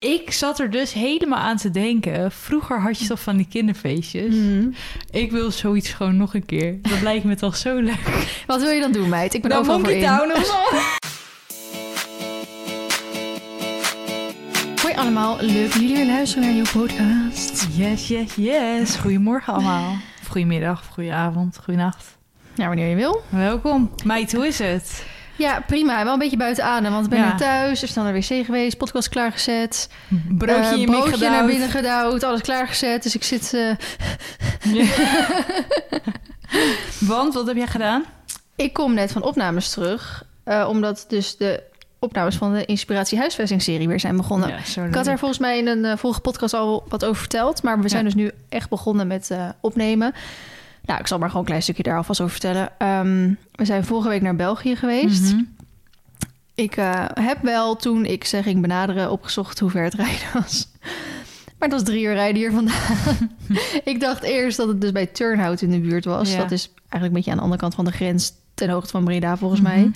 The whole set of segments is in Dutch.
Ik zat er dus helemaal aan te denken. Vroeger had je toch van die kinderfeestjes. Mhm. Ik wil zoiets gewoon nog een keer. Dat lijkt me toch zo leuk. Wat wil je dan doen, meid? Ik ben Nou, overal voor in. Monkey Town of zo. Hoi allemaal, leuk dat jullie weer luisteren naar jouw podcast. Yes, yes, yes. Goedemorgen allemaal. Of goedemiddag, of goedenavond, goedenacht. Ja, wanneer je wil. Welkom. Meid, hoe is het? Ja, prima. Wel een beetje buiten adem, want ik ben Ja. nu thuis. Er is dan naar de wc geweest, podcast klaargezet. Broodje mik broodje naar binnen gedouwd, alles klaargezet. Dus ik zit... eh, Want, wat heb jij gedaan? Ik kom net van opnames terug, eh, omdat dus de opnames van de Inspiratie Huisvesting-serie weer zijn begonnen. Ja, Ik had daar volgens mij in een vorige podcast al wat over verteld. Maar we zijn Ja. dus nu echt begonnen met opnemen. Nou, ik zal maar gewoon een klein stukje daar alvast over vertellen. Ehm, we zijn vorige week naar België geweest. Mhm. Ik eh, heb wel toen ik ze ging benaderen opgezocht hoe ver het rijden was. Maar het was drie uur rijden hier vandaan. ik dacht eerst dat het dus bij Turnhout in de buurt was. Ja. Dat is eigenlijk een beetje aan de andere kant van de grens... ten hoogte van Breda volgens Mhm. mij.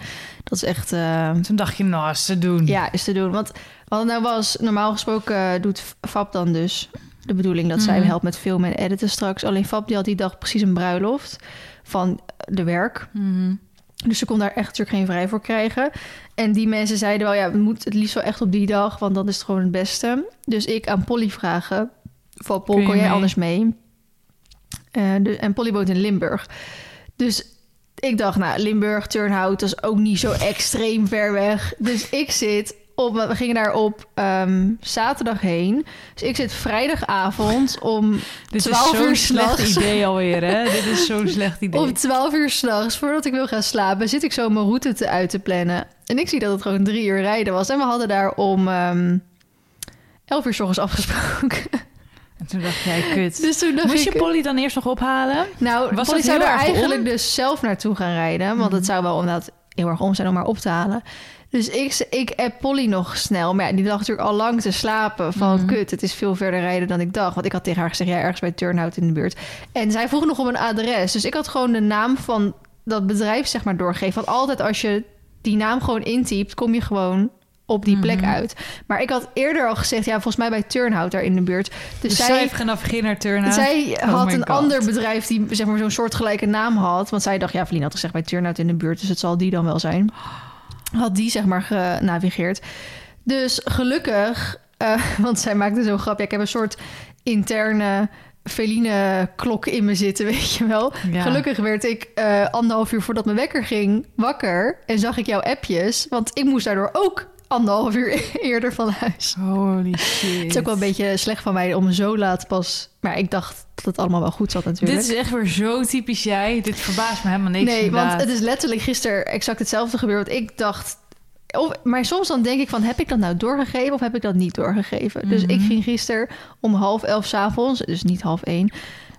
Dat is echt... eh, Toen dacht je, nou, is te doen. ja, is te doen. Want wat het nou was, normaal gesproken eh, doet Fab dan dus de bedoeling dat zij me helpt met filmen en editen straks. Alleen Fab die had die dag precies een bruiloft van de werk. Mhm. Dus ze kon daar echt natuurlijk geen vrij voor krijgen. En die mensen zeiden wel, ja, we moeten het liefst wel echt op die dag, want dat is het gewoon het beste. Dus ik aan Polly vragen, van Pol, kon jij mee? anders mee? Eh, de, en Polly woont in Limburg. Dus ik dacht, nou, Limburg, Turnhout, dat is ook niet zo extreem ver weg. Dus ik zit op, we gingen daar op ehm, zaterdag heen. Dus ik zit vrijdagavond om Dit 12 is zo'n uur slecht s'nachts. idee alweer, hè? Dit is zo'n slecht idee. Om 12 uur s'nachts, voordat ik wil gaan slapen, zit ik zo mijn route te uit te plannen. En ik zie dat het gewoon drie uur rijden was. En we hadden daar om ehm 11 uur s ochtends afgesproken. En toen dacht jij, kut. Dus toen dacht Moest ik... je Polly dan eerst nog ophalen? nou, was Polly zou er erg eigenlijk om? dus zelf naartoe gaan rijden. Want Mhm. het zou wel inderdaad heel erg om zijn om haar op te halen. Dus ik, ik app Polly nog snel. Maar ja, die lag natuurlijk al lang te slapen. Van Mhm. kut, het is veel verder rijden dan ik dacht. Want ik had tegen haar gezegd, ja, ergens bij Turnhout in de buurt. En zij vroeg nog om een adres. Dus ik had gewoon de naam van dat bedrijf zeg maar doorgegeven. Want altijd als je die naam gewoon intypt, kom je gewoon op die plek Mhm. uit. Maar ik had eerder al gezegd, ja, volgens mij bij Turnhout daar in de buurt. Dus, Dus zij zij heeft genavigeerd naar Turnhout. zij Oh had een God. ander bedrijf die zeg maar zo'n soortgelijke naam had. Want zij dacht, ja, Verlien had gezegd bij Turnhout in de buurt, dus het zal die dan wel zijn. Had die zeg maar genavigeerd. Dus gelukkig, eh, want zij maakte zo'n grap. Ja, ik heb een soort interne Feline klok in me zitten, weet je wel. Ja. Gelukkig werd ik eh, anderhalf uur voordat mijn wekker ging wakker en zag ik jouw appjes. Want ik moest daardoor ook anderhalf uur eerder van huis. Holy shit. Het is ook wel een beetje slecht van mij om zo laat pas... Maar ik dacht dat het allemaal wel goed zat natuurlijk. Dit is echt weer zo typisch jij. Dit verbaast me helemaal niks. nee, want het is letterlijk gisteren exact hetzelfde gebeurd. Want ik dacht... Of, maar soms dan denk ik van, heb ik dat nou doorgegeven of heb ik dat niet doorgegeven? Dus Mhm. ik ging gisteren om half elf s'avonds, dus niet half één...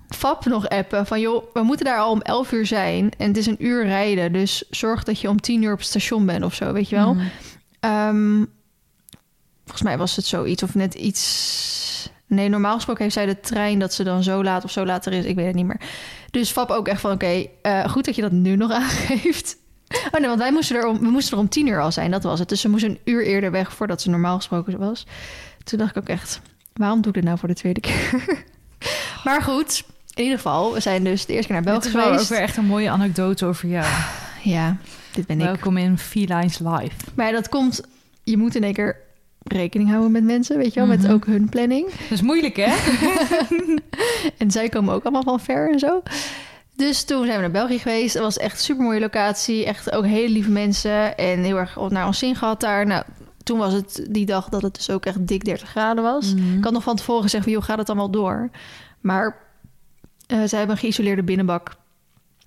Fab nog appen van, joh, we moeten daar al om elf uur zijn... en het is een uur rijden, dus zorg dat je om tien uur op het station bent of zo, weet je wel? Mhm. Ehm, volgens mij was het zoiets of net iets. Nee, normaal gesproken heeft zij de trein dat ze dan zo laat of zo later is. Ik weet het niet meer. Dus Fab ook echt van: oké, eh, goed dat je dat nu nog aangeeft. Oh nee, want wij moesten er om, we moesten er om tien uur al zijn, dat was het. Dus ze moest een uur eerder weg voordat ze normaal gesproken was. Toen dacht ik ook echt: waarom doe ik dit nou voor de tweede keer? maar goed, in ieder geval, we zijn dus de eerste keer naar Het België is wel ook geweest. weer echt een mooie anekdote over jou. Ja, dit ben ik. Welkom in Felines Live. Maar dat komt, je moet in één keer rekening houden met mensen, weet je wel, met Mhm. ook hun planning. Dat is moeilijk, hè? En zij komen ook allemaal van ver en zo. Dus toen zijn we naar België geweest. Het was echt een super mooie locatie. Echt ook hele lieve mensen. En heel erg naar ons zin gehad daar. Nou, toen was het die dag dat het dus ook echt dik 30 graden was. Mhm. Ik had nog van tevoren gezegd, joh, gaat het allemaal door? Maar eh zij hebben een geïsoleerde binnenbak.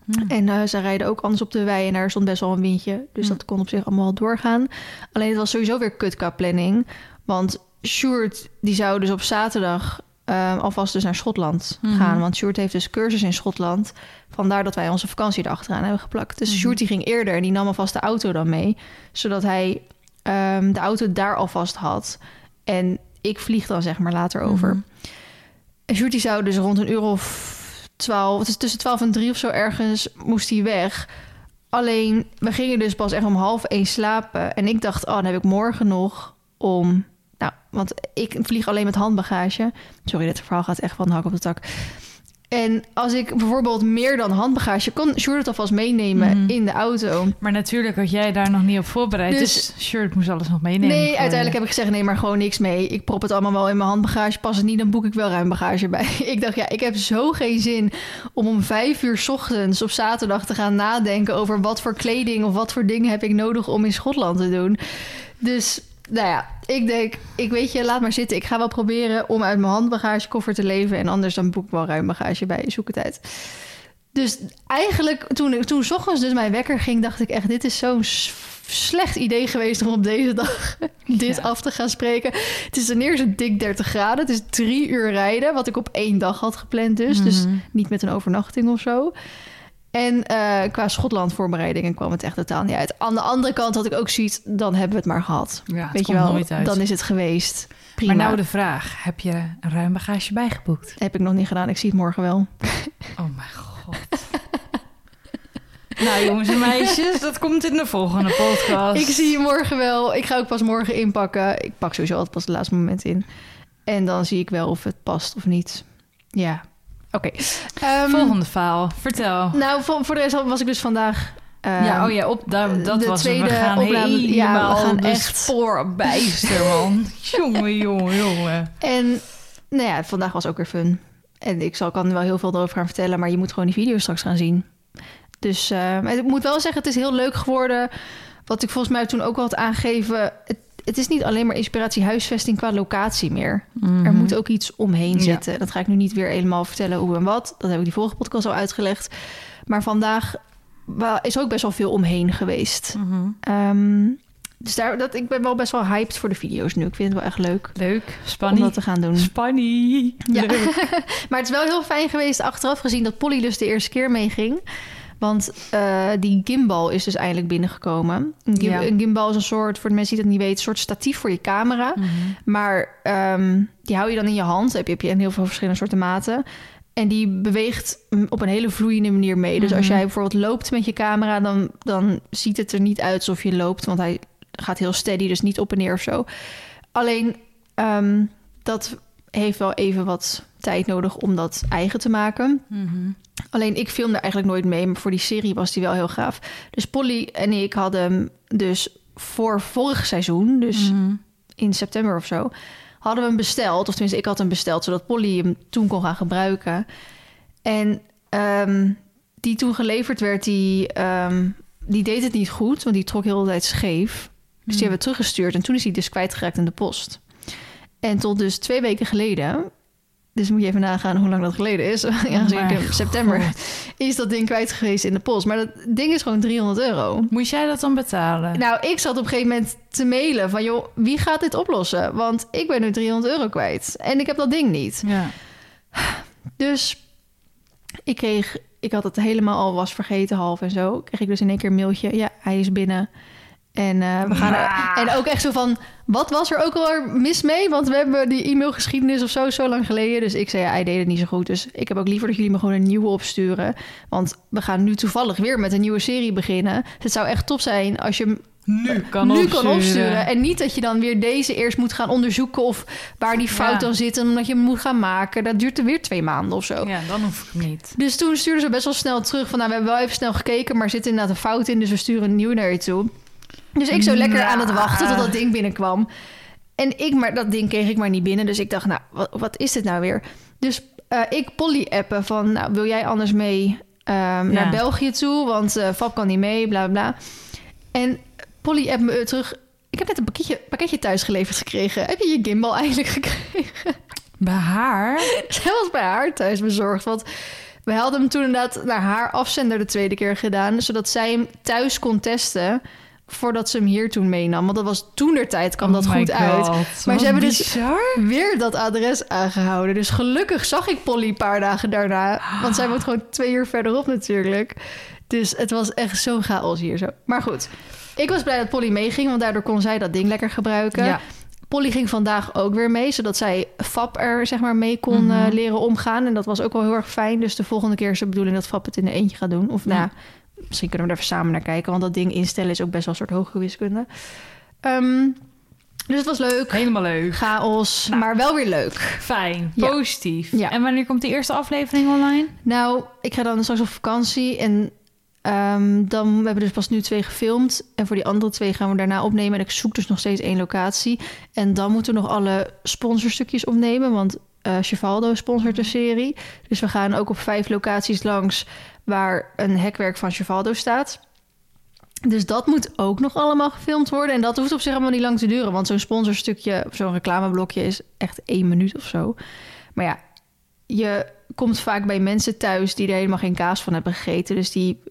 Mhm. En eh, ze rijden ook anders op de wei en daar stond best wel een windje. Dus Hm. dat kon op zich allemaal doorgaan. Alleen het was sowieso weer kut qua planning. Want Sjoerd, die zou dus op zaterdag eh, alvast dus naar Schotland Mhm. gaan. Want Sjoerd heeft dus cursus in Schotland. Vandaar dat wij onze vakantie erachteraan hebben geplakt. Dus. Sjoerd die ging eerder en die nam alvast de auto dan mee. Zodat hij ehm, de auto daar alvast had. En ik vlieg dan zeg maar later over. En Sjoerd die zou dus rond een uur of twaalf, het is tussen twaalf en drie of zo ergens, moest hij weg. Alleen, we gingen dus pas echt om half één slapen. En ik dacht, oh, dan heb ik morgen nog om, nou, Want ik vlieg alleen met handbagage. Sorry, dit verhaal gaat echt van hak op de tak. En als ik bijvoorbeeld meer dan handbagage... kon Sjoerd het alvast meenemen Mhm. in de auto. Maar natuurlijk had jij daar nog niet op voorbereid. Dus- Dus, Shirt moest alles nog meenemen. Nee, uiteindelijk je. heb ik gezegd... nee, maar gewoon niks mee. Ik prop het allemaal wel in mijn handbagage. Pas het niet, dan boek ik wel ruim bagage bij. Ik dacht, ja, ik heb zo geen zin... om om vijf uur 's ochtends op zaterdag te gaan nadenken... over wat voor kleding of wat voor dingen heb ik nodig... om in Schotland te doen. Dus, nou ja, ik denk... ik weet je, laat maar zitten. Ik ga wel proberen om uit mijn handbagagekoffer te leven... en anders dan boek ik wel ruim bagage bij. Zoek het uit. Dus eigenlijk, toen, ik- toen 's ochtends dus mijn wekker ging, dacht ik echt: dit is zo'n slecht idee geweest om op deze dag dit Ja. af te gaan spreken. Het is ten eerste dik 30 graden. Het is drie uur rijden, wat ik op één dag had gepland dus. Dus Mhm. niet met een overnachting of zo. En eh, qua Schotland voorbereidingen kwam het echt totaal niet uit. Aan de andere kant had ik ook zoiets, dan hebben we het maar gehad. Ja, het Weet je wel, nooit uit. dan is het geweest. Prima. Maar nou de vraag, heb je een ruim bagage bijgeboekt? Heb ik nog niet gedaan, ik zie het morgen wel. Oh mijn god. nou jongens en meisjes, dat komt in de volgende podcast. Ik zie je morgen wel. Ik ga ook pas morgen inpakken. Ik pak sowieso altijd pas het laatste moment in. En dan zie ik wel of het past of niet. Ja, oké. Ehm, Volgende verhaal, vertel. Nou, voor, voor de rest was ik dus vandaag... ehm, ja, oh ja, op, dat, dat de was het. tweede We gaan ja, we gaan echt- spoorbijster, man. jongen, jongen, jongen. En nou ja, vandaag was ook weer fun. En ik zal, kan wel heel veel over gaan vertellen, maar je moet gewoon die video straks gaan zien. Dus eh, maar ik moet wel zeggen, het is heel leuk geworden. Wat ik volgens mij toen ook wel had aangegeven. Het, het is niet alleen maar inspiratie huisvesting qua locatie meer. Er moet ook iets omheen Mhm. Ja. zitten. Dat ga ik nu niet weer helemaal vertellen hoe en wat. Dat heb ik die vorige podcast al uitgelegd. Maar vandaag is ook best wel veel omheen geweest. Mhm. Ehm, dus daar, dat, ik ben wel best wel hyped voor de video's nu. Ik vind het wel echt leuk Leuk, om spannend. dat te gaan doen. Spanny. Ja. Maar het is wel heel fijn geweest achteraf gezien dat Polly dus de eerste keer meeging. Want eh, die gimbal is dus eindelijk binnengekomen. Een, gim- Ja. een gimbal is een soort, voor de mensen die dat niet weten, een soort statief voor je camera. Mhm. Maar ehm, die hou je dan in je hand. Heb je, heb je in heel veel verschillende soorten maten. En die beweegt mm, op een hele vloeiende manier mee. Dus als Mhm. jij bijvoorbeeld loopt met je camera, dan, dan ziet het er niet uit alsof je loopt. Want hij gaat heel steady, dus niet op en neer of zo. Alleen ehm, dat heeft wel even wat tijd nodig om dat eigen te maken. Mhm. Alleen ik filmde eigenlijk nooit mee, maar voor die serie was die wel heel gaaf. Dus Polly en ik hadden hem dus voor vorig seizoen, dus Mhm. in september of zo, hadden we hem besteld. Of tenminste, ik had hem besteld, zodat Polly hem toen kon gaan gebruiken. En ehm, die toen geleverd werd, die, ehm, die deed het niet goed, want die trok heel de tijd scheef. Dus die Hmm. hebben we teruggestuurd en toen is hij dus kwijtgeraakt in de post. En tot dus twee weken geleden, dus moet je even nagaan hoe lang dat geleden is, ja, in september, God. is dat ding kwijt geweest in de post. Maar dat ding is gewoon 300 euro. Moest jij dat dan betalen? Nou, ik zat op een gegeven moment te mailen van... joh, wie gaat dit oplossen? Want ik ben nu 300 euro kwijt. En ik heb dat ding niet. Ja. Dus ik kreeg... Ik had het helemaal al was vergeten, half en zo. Kreeg ik dus in één keer een mailtje. Ja, hij is binnen. En eh, we gaan er... En ook echt zo van... Wat was er ook al mis mee? Want we hebben die e-mailgeschiedenis of zo zo lang geleden. Dus ik zei, ja, hij deed het niet zo goed. Dus ik heb ook liever dat jullie me gewoon een nieuwe opsturen. Want we gaan nu toevallig weer met een nieuwe serie beginnen. Dus het zou echt top zijn als je hem Nu kan nu opsturen. kan opsturen. En niet dat je dan weer deze eerst moet gaan onderzoeken of waar die fout Ja. dan zit. En omdat je hem moet gaan maken. Dat duurt er weer twee maanden of zo. Ja, dan hoef ik niet. Dus toen stuurden ze best wel snel terug van... nou, we hebben wel even snel gekeken, maar er zit inderdaad een fout in... dus we sturen een nieuw naar je toe. Dus ik zo lekker aan het wachten tot dat ding binnenkwam. En ik, maar dat ding kreeg ik maar niet binnen. Dus ik dacht, nou, wat, wat is dit nou weer? Dus eh, ik Polly appen van... nou, wil jij anders mee ehm, naar België toe? Want eh Fab kan niet mee, bla, bla, bla. En Polly app me terug... Ik heb net een pakketje, pakketje thuis geleverd gekregen. Heb je je gimbal eigenlijk gekregen? Bij haar? Zij was bij haar thuis bezorgd. Want we hadden hem toen inderdaad naar haar afzender de tweede keer gedaan. Zodat zij hem thuis kon testen. Voordat ze hem hier toen meenam. Want dat was toen der tijd kwam dat Oh my goed uit. Maar ze hebben dus weer dat adres aangehouden. Dus gelukkig zag ik Polly een paar dagen daarna. Want zij woont gewoon twee uur verderop natuurlijk. Dus het was echt zo'n chaos hier zo. Maar goed, ik was blij dat Polly meeging. Want daardoor kon zij dat ding lekker gebruiken. Ja. Polly ging vandaag ook weer mee, zodat zij Fab er zeg maar mee kon Mhm. eh, leren omgaan. En dat was ook wel heel erg fijn. Dus de volgende keer is de bedoeling dat Fab het in de eentje gaat doen. Of nou, Ja. Misschien kunnen we er even samen naar kijken. Want dat ding instellen is ook best wel een soort hoge wiskunde. Ehm, Dus het was leuk. Helemaal leuk. Chaos, Nou. maar wel weer leuk. Fijn, positief. Ja. En wanneer komt de eerste aflevering online? Nou, ik ga dan straks op vakantie en ehm, dan we hebben dus pas nu twee gefilmd. En voor die andere twee gaan we daarna opnemen. En ik zoek dus nog steeds één locatie. En dan moeten we nog alle sponsorstukjes opnemen, want eh Chevaldo sponsort de serie. Dus we gaan ook op vijf locaties langs waar een hekwerk van Chevaldo staat. Dus dat moet ook nog allemaal gefilmd worden. En dat hoeft op zich allemaal niet lang te duren. Want zo'n sponsorstukje, zo'n reclameblokje is echt één minuut of zo. Maar ja, je komt vaak bij mensen thuis die er helemaal geen kaas van hebben gegeten. Dus die,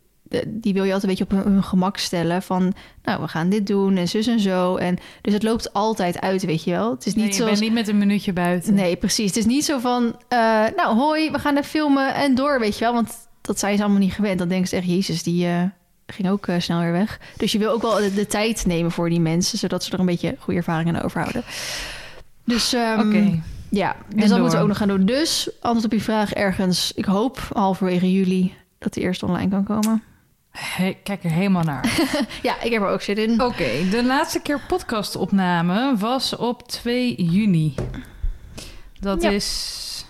die wil je altijd een beetje op hun, gemak stellen. Van, nou, we gaan dit doen en zus en zo. En dus het loopt altijd uit, weet je wel. Het is niet Nee, je zoals... bent niet met een minuutje buiten. Nee, precies. Het is niet zo van, eh, nou hoi, we gaan er filmen en door, weet je wel. Want dat zijn ze allemaal niet gewend. Dan denken ze echt, jezus, die eh, ging ook eh, snel weer weg. Dus je wil ook wel de, de tijd nemen voor die mensen, zodat ze er een beetje goede ervaringen aan overhouden. Dus ehm, ja, dus En dat door. moeten we ook nog gaan doen. Dus antwoord op je vraag ergens, ik hoop halverwege juli dat de eerste online kan komen. He- kijk er helemaal naar. Ja, ik heb er ook zin in. Oké, de laatste keer podcastopname was op 2 juni. Dat Ja. is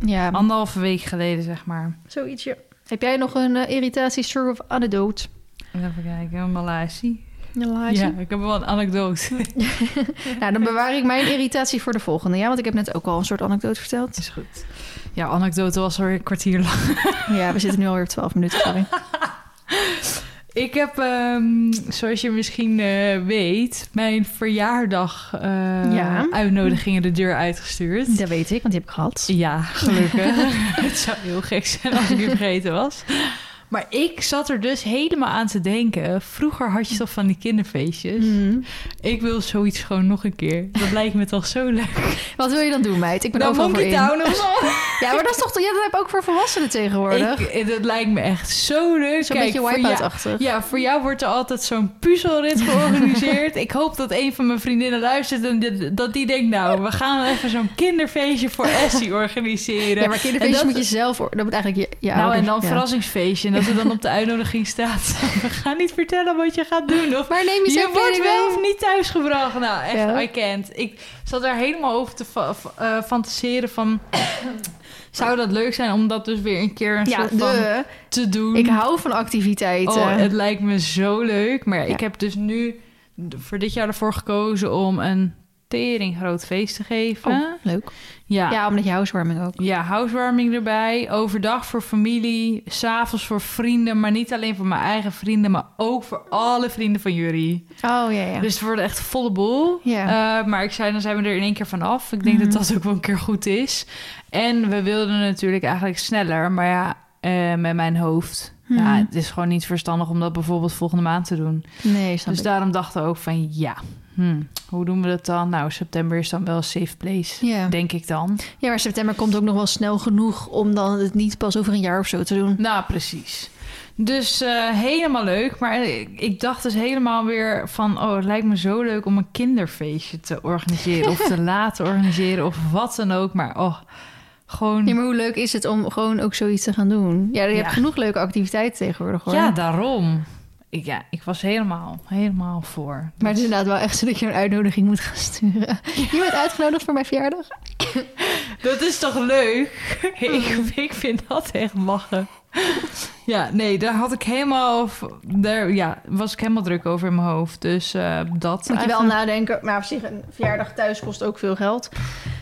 Ja, anderhalve week geleden, zeg maar. zoietsje. Heb jij nog een uh, irritatiestory of anekdote? Even kijken, Maleisi. Ja, Ja, ik heb wel een anekdote. Nou, dan bewaar ik mijn irritatie voor de volgende. Ja, want ik heb net ook al een soort anekdote verteld. is goed. Ja, anekdote was alweer een kwartier lang. Ja, we zitten nu alweer op 12 minuten. Sorry. Ik heb, ehm, zoals je misschien eh, weet, mijn verjaardag eh, Ja. uitnodigingen de deur uitgestuurd. Dat weet ik, want die heb ik gehad. Ja, gelukkig. het zou heel gek zijn als ik die vergeten was. Maar ik zat er dus helemaal aan te denken. Vroeger had je toch van die kinderfeestjes. Mhm. Ik wil zoiets gewoon nog een keer. Dat lijkt me toch zo leuk. Wat wil je dan doen, meid? Ik ben Nou, overal voor Monkey in. Town of zo. Ja, maar dat is toch... Ja, dat heb ik ook voor volwassenen tegenwoordig. Ik, dat lijkt me echt zo leuk. Zo'n beetje wipeout-achtig. Ja, voor jou wordt er altijd zo'n puzzelrit georganiseerd. ik hoop dat een van mijn vriendinnen luistert en dit- dat die denkt... nou, we gaan even zo'n kinderfeestje voor Essie organiseren. Ja, maar dat- moet je zelf... Dat moet eigenlijk je, je Nou, ouders... en dan ja. verrassingsfeestje. Dat er dan op de uitnodiging staat... we gaan niet vertellen wat je gaat doen. Of Maar neem je wordt wel of niet thuisgebracht. Nou, echt, Ja. I can't. Ik zat daar helemaal over te fa- eh, fantaseren van... Zou dat leuk zijn om dat dus weer een keer een Ja, soort van de, te doen? ik hou van activiteiten. Oh, het lijkt me zo leuk. Maar Ja. ik heb dus nu voor dit jaar ervoor gekozen om een tering groot feest te geven. Oh, leuk. Ja. Ja, omdat je housewarming ook. Ja, housewarming erbij. Overdag voor familie. S'avonds voor vrienden. Maar niet alleen voor mijn eigen vrienden. Maar ook voor alle vrienden van jullie. Oh, ja, ja. Dus het wordt echt volle boel. Ja. Eh, maar ik zei, dan zijn we er in één keer vanaf. Ik denk Mhm. dat dat ook wel een keer goed is. En we wilden natuurlijk eigenlijk sneller. Maar ja, eh, met mijn hoofd. Mhm. Ja, het is gewoon niet verstandig om dat bijvoorbeeld volgende maand te doen. nee, Dus ik. daarom dachten we ook van ja, hmm, hoe doen we dat dan? Nou, september is dan wel een safe place, denk ik dan. ja, maar september komt ook nog wel snel genoeg... om dan het niet pas over een jaar of zo te doen. Nou, precies. Dus eh, helemaal leuk. Maar ik, ik dacht dus helemaal weer van... oh, het lijkt me zo leuk om een kinderfeestje te organiseren... of te laten organiseren of wat dan ook. Maar oh, gewoon... Ja, maar hoe leuk is het om gewoon ook zoiets te gaan doen? Ja, je Ja. hebt genoeg leuke activiteiten tegenwoordig, hoor. Ja, daarom. Ik, ja, ik was helemaal, helemaal voor. Maar het is inderdaad wel echt zo dat je een uitnodiging moet gaan sturen. Je bent uitgenodigd voor mijn verjaardag. Dat is toch leuk? ik, ik vind dat echt lachen. Ja, nee, daar had ik helemaal... Daar ja, was ik helemaal druk over in mijn hoofd. Dus eh, dat... Moet je wel nadenken. Maar op zich, een verjaardag thuis kost ook veel geld.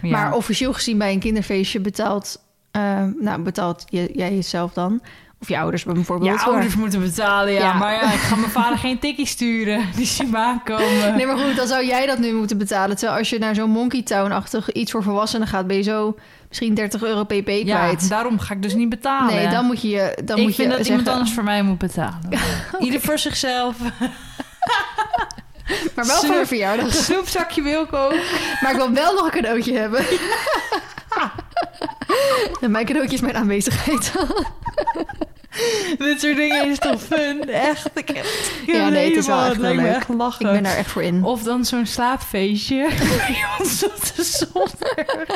Ja. Maar officieel gezien bij een kinderfeestje betaalt... eh, nou, betaalt je, jij jezelf dan. Of je ouders bijvoorbeeld. Ja, ouders moeten betalen, ja. Ja. Maar ja, ik ga mijn vader geen tikkie sturen. Die zien me aankomen. Nee, maar goed, dan zou jij dat nu moeten betalen. Terwijl als je naar zo'n Monkey Town-achtig iets voor volwassenen gaat... ben je zo misschien 30 euro pp ja, kwijt. daarom ga ik dus niet betalen. nee, dan moet je je- dan ik moet vind je dat zeggen, iemand anders voor mij moet betalen. Ieder voor zichzelf. Maar wel voor mijn verjaardag. Snoepzakje wil ik ook. Maar ik wil wel nog een cadeautje hebben. en mijn cadeautje is mijn aanwezigheid. Dit soort dingen is toch fun? Echt. Ik heb, ik Ja, nee, het is wel echt wel lijkt me leuk. echt lachen. ik ben daar echt voor in. Of dan zo'n slaapfeestje. Ons op de zolder.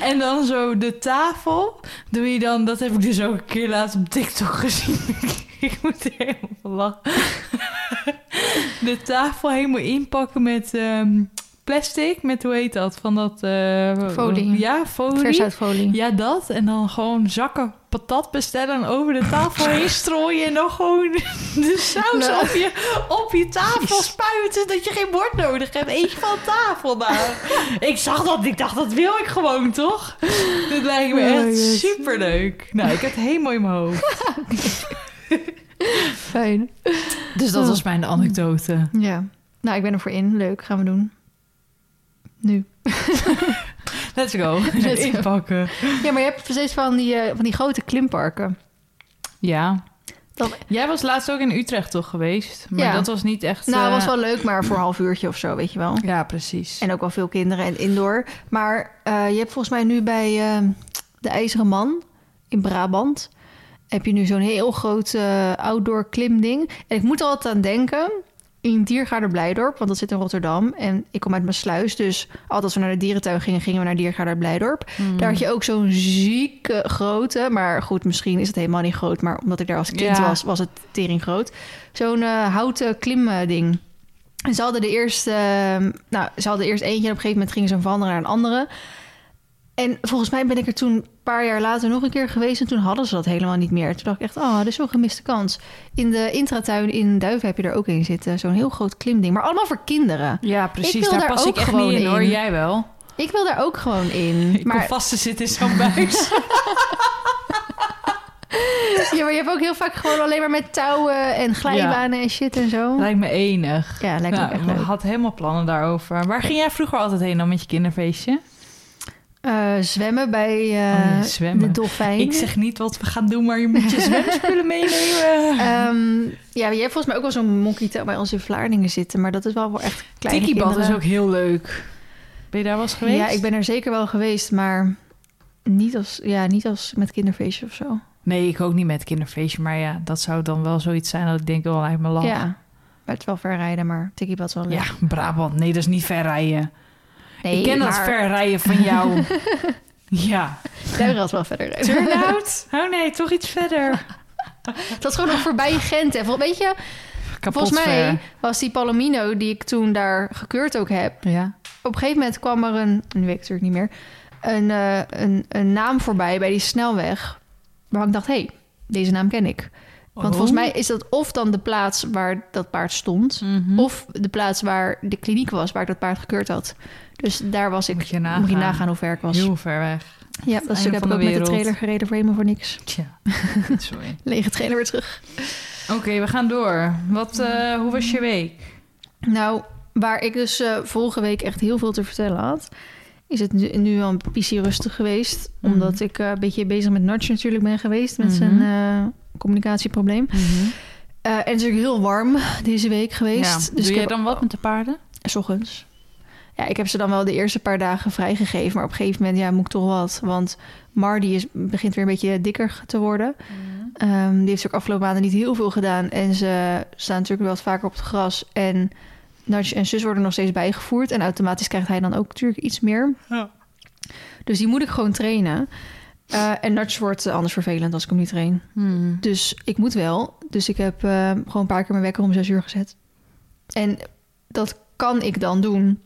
En dan zo de tafel. Doe je dan, dat heb ik dus ook een keer laatst op TikTok gezien. ik moet er helemaal van lachen. de tafel helemaal inpakken met ehm, plastic. Met, hoe heet dat? Van dat... Folie. Ja, folie. Versuitfolie. Ja, dat. En dan gewoon zakken patat bestellen en over de tafel heen strooien. En dan gewoon de saus op, je, op je tafel spuiten. Dat je geen bord nodig hebt. Eet je van tafel nou. ik zag dat. Ik dacht, dat wil ik gewoon, toch? Dit lijkt me Oh, echt yes. superleuk. Nou, ik heb het helemaal in mijn hoofd. Fijn. Dus dat was mijn anekdote. Ja. Nou, ik ben er voor in. Leuk, gaan we doen. Nu. Let's go. Let's go. Inpakken. Ja, maar je hebt steeds van die, eh, van die grote klimparken. Ja. Dat- Jij was laatst ook in Utrecht toch geweest? Maar Ja. dat was niet echt... Nou, eh, was wel leuk, maar voor een half uurtje of zo, weet je wel. Ja, precies. En ook wel veel kinderen en indoor. Maar eh, je hebt volgens mij nu bij eh, de IJzeren Man in Brabant... heb je nu zo'n heel groot eh, outdoor klimding. En ik moet er altijd aan denken... in Diergaarder Blijdorp, want dat zit in Rotterdam. En ik kom uit mijn sluis, dus altijd als we naar de dierentuin gingen... gingen we naar Diergaarder Blijdorp. Mm. Daar had je ook zo'n zieke grote... maar goed, misschien is het helemaal niet groot... maar omdat ik daar als kind Ja. was, was het tering groot. Zo'n eh, houten klimding. En ze hadden de eerste, ehm, nou, ze hadden eerst eentje en op een gegeven moment gingen ze van andere naar een andere. En volgens mij ben ik er toen een paar jaar later nog een keer geweest en toen hadden ze dat helemaal niet meer. Toen dacht ik echt, oh, dit is zo'n gemiste kans. In de intratuin in Duiven heb je er ook in zitten, zo'n heel groot klimding, maar allemaal voor kinderen. Ja, precies. Daar daar pas ook ik echt gewoon niet in, hoor. Jij wel. Ik wil daar ook gewoon in. Ik maar, vast te zitten in zo'n buis. ja, maar je hebt ook heel vaak gewoon alleen maar met touwen en glijbanen en shit en zo. Lijkt me enig. Ja, lijkt me Nou, echt ik had helemaal plannen daarover. Waar ging jij vroeger altijd heen dan met je kinderfeestje? Eh, zwemmen bij eh, Oh zwemmen. de dolfijn. Ik zeg niet wat we gaan doen, maar je moet je zwemspullen meenemen. Ehm, ja, je hebt volgens mij ook wel zo'n monkey bij ons in Vlaardingen zitten, maar dat is wel voor echt kleine Tikibad is ook heel leuk. Ben je daar wel eens geweest? Ja, ik ben er zeker wel geweest, maar niet als, ja, niet als met kinderfeestje of zo. Nee, ik ook niet met kinderfeestje. Maar ja, dat zou dan wel zoiets zijn dat ik denk, oh, lijkt me lach. Ja, maar het is wel ver rijden, maar Tikibad is wel leuk. Ja, Brabant. Nee, dat is niet ver rijden. Nee, ik ken dat maar ver rijden van jou. ja. Duigrad is wel verder rijden. Turnout? Oh nee, toch iets verder. Dat is gewoon nog voorbij Gent. En weet je, Kapot volgens mij ver. was die Palomino die ik toen daar gekeurd ook heb, Ja. op een gegeven moment kwam er een, nu weet ik het natuurlijk niet meer, een, eh, een, een naam voorbij bij die snelweg. Waar ik dacht, hé, hey, deze naam ken ik. Want Oh. volgens mij is dat of dan de plaats waar dat paard stond, Mhm. of de plaats waar de kliniek was waar ik dat paard gekeurd had. Dus daar was ik. Moet je nagaan. Moet je nagaan hoe ver ik was. Heel ver weg. ja, dat heb ik ook met de trailer gereden voor helemaal voor niks. Tja, sorry. Lege trailer weer terug. Oké, we gaan door. Wat, eh, hoe was je week? Nou, waar ik dus eh, vorige week echt heel veel te vertellen had, is het nu, nu wel een PC rustig geweest. Mhm. Omdat ik eh, een beetje bezig met Notch natuurlijk ben geweest met Mhm. zijn communicatieprobleem. Eh, en het is natuurlijk heel warm deze week geweest. Ja. Dus Doe heb dan wat met de paarden? S ochtends. Ja, ik heb ze dan wel de eerste paar dagen vrijgegeven. Maar op een gegeven moment ja, moet ik toch wat. Want Mardy is, begint weer een beetje dikker te worden. Ehm, die heeft ook afgelopen maanden niet heel veel gedaan. En ze staan natuurlijk wel wat vaker op het gras. En Nudge en zus worden nog steeds bijgevoerd. En automatisch krijgt hij dan ook natuurlijk iets meer. Ja. Dus die moet ik gewoon trainen. Eh, en Nudge wordt eh, anders vervelend als ik hem niet train. Hmm. Dus ik moet wel. Dus ik heb eh, gewoon een paar keer mijn wekker om zes uur gezet. En dat kan ik dan doen.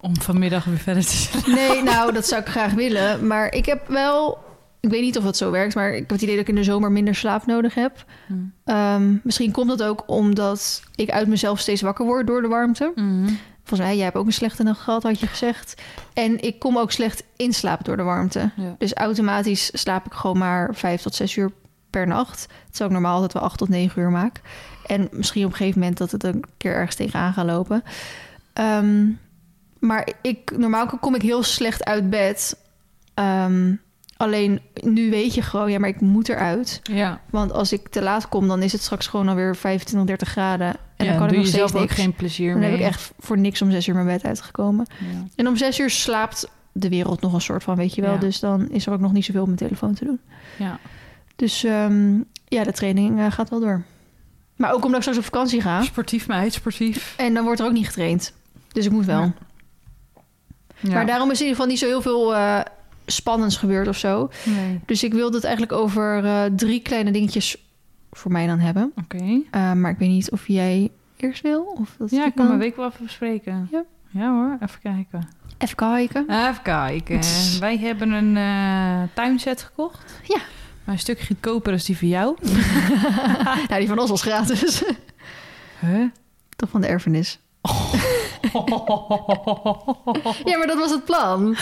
Om vanmiddag weer verder te zijn. Nee, nou, dat zou ik graag willen. Maar ik heb wel... Ik weet niet of het zo werkt, maar ik heb het idee dat ik in de zomer minder slaap nodig heb. Hmm. Ehm, misschien komt dat ook omdat ik uit mezelf steeds wakker word door de warmte. Hmm. Volgens mij, jij hebt ook een slechte nacht gehad, had je gezegd. En ik kom ook slecht in slaap door de warmte. Ja. Dus automatisch slaap ik gewoon maar vijf tot zes uur per nacht. Terwijl ik normaal altijd wel acht tot negen uur maak. En misschien op een gegeven moment dat het een keer ergens tegenaan gaat lopen. Ehm, maar ik, normaal kom ik heel slecht uit bed. Ehm, alleen nu weet je gewoon, ja, maar ik moet eruit. Ja, Want als ik te laat kom, dan is het straks gewoon alweer 25, 30 graden. En ja, dan kan doe ik nog je ook geen plezier Dan mee. heb ik echt voor niks om zes uur mijn bed uitgekomen. Ja. En om zes uur slaapt de wereld nog een soort van, weet je wel. Ja. Dus dan is er ook nog niet zoveel op mijn telefoon te doen. Ja. Dus ehm, ja, de training eh, gaat wel door. Maar ook omdat ik straks op vakantie ga. Sportief meid, sportief. En dan wordt er ook niet getraind. Dus ik moet wel. Maar daarom is in ieder geval niet zo heel veel eh, spannends gebeurd of zo. Nee. Dus ik wilde het eigenlijk over eh, drie kleine dingetjes voor mij dan hebben. Oké. Uh, maar ik weet niet of jij eerst wil? Of dat Ja, ik kan mijn week wel even bespreken. Ja. Ja hoor, even kijken. Even kijken. Even kijken. Wij hebben een eh, tuinset gekocht. Ja. Maar een stuk goedkoper als die voor jou. nou, die van ons was gratis. Huh? Toch van de erfenis. Ja, maar dat was het plan.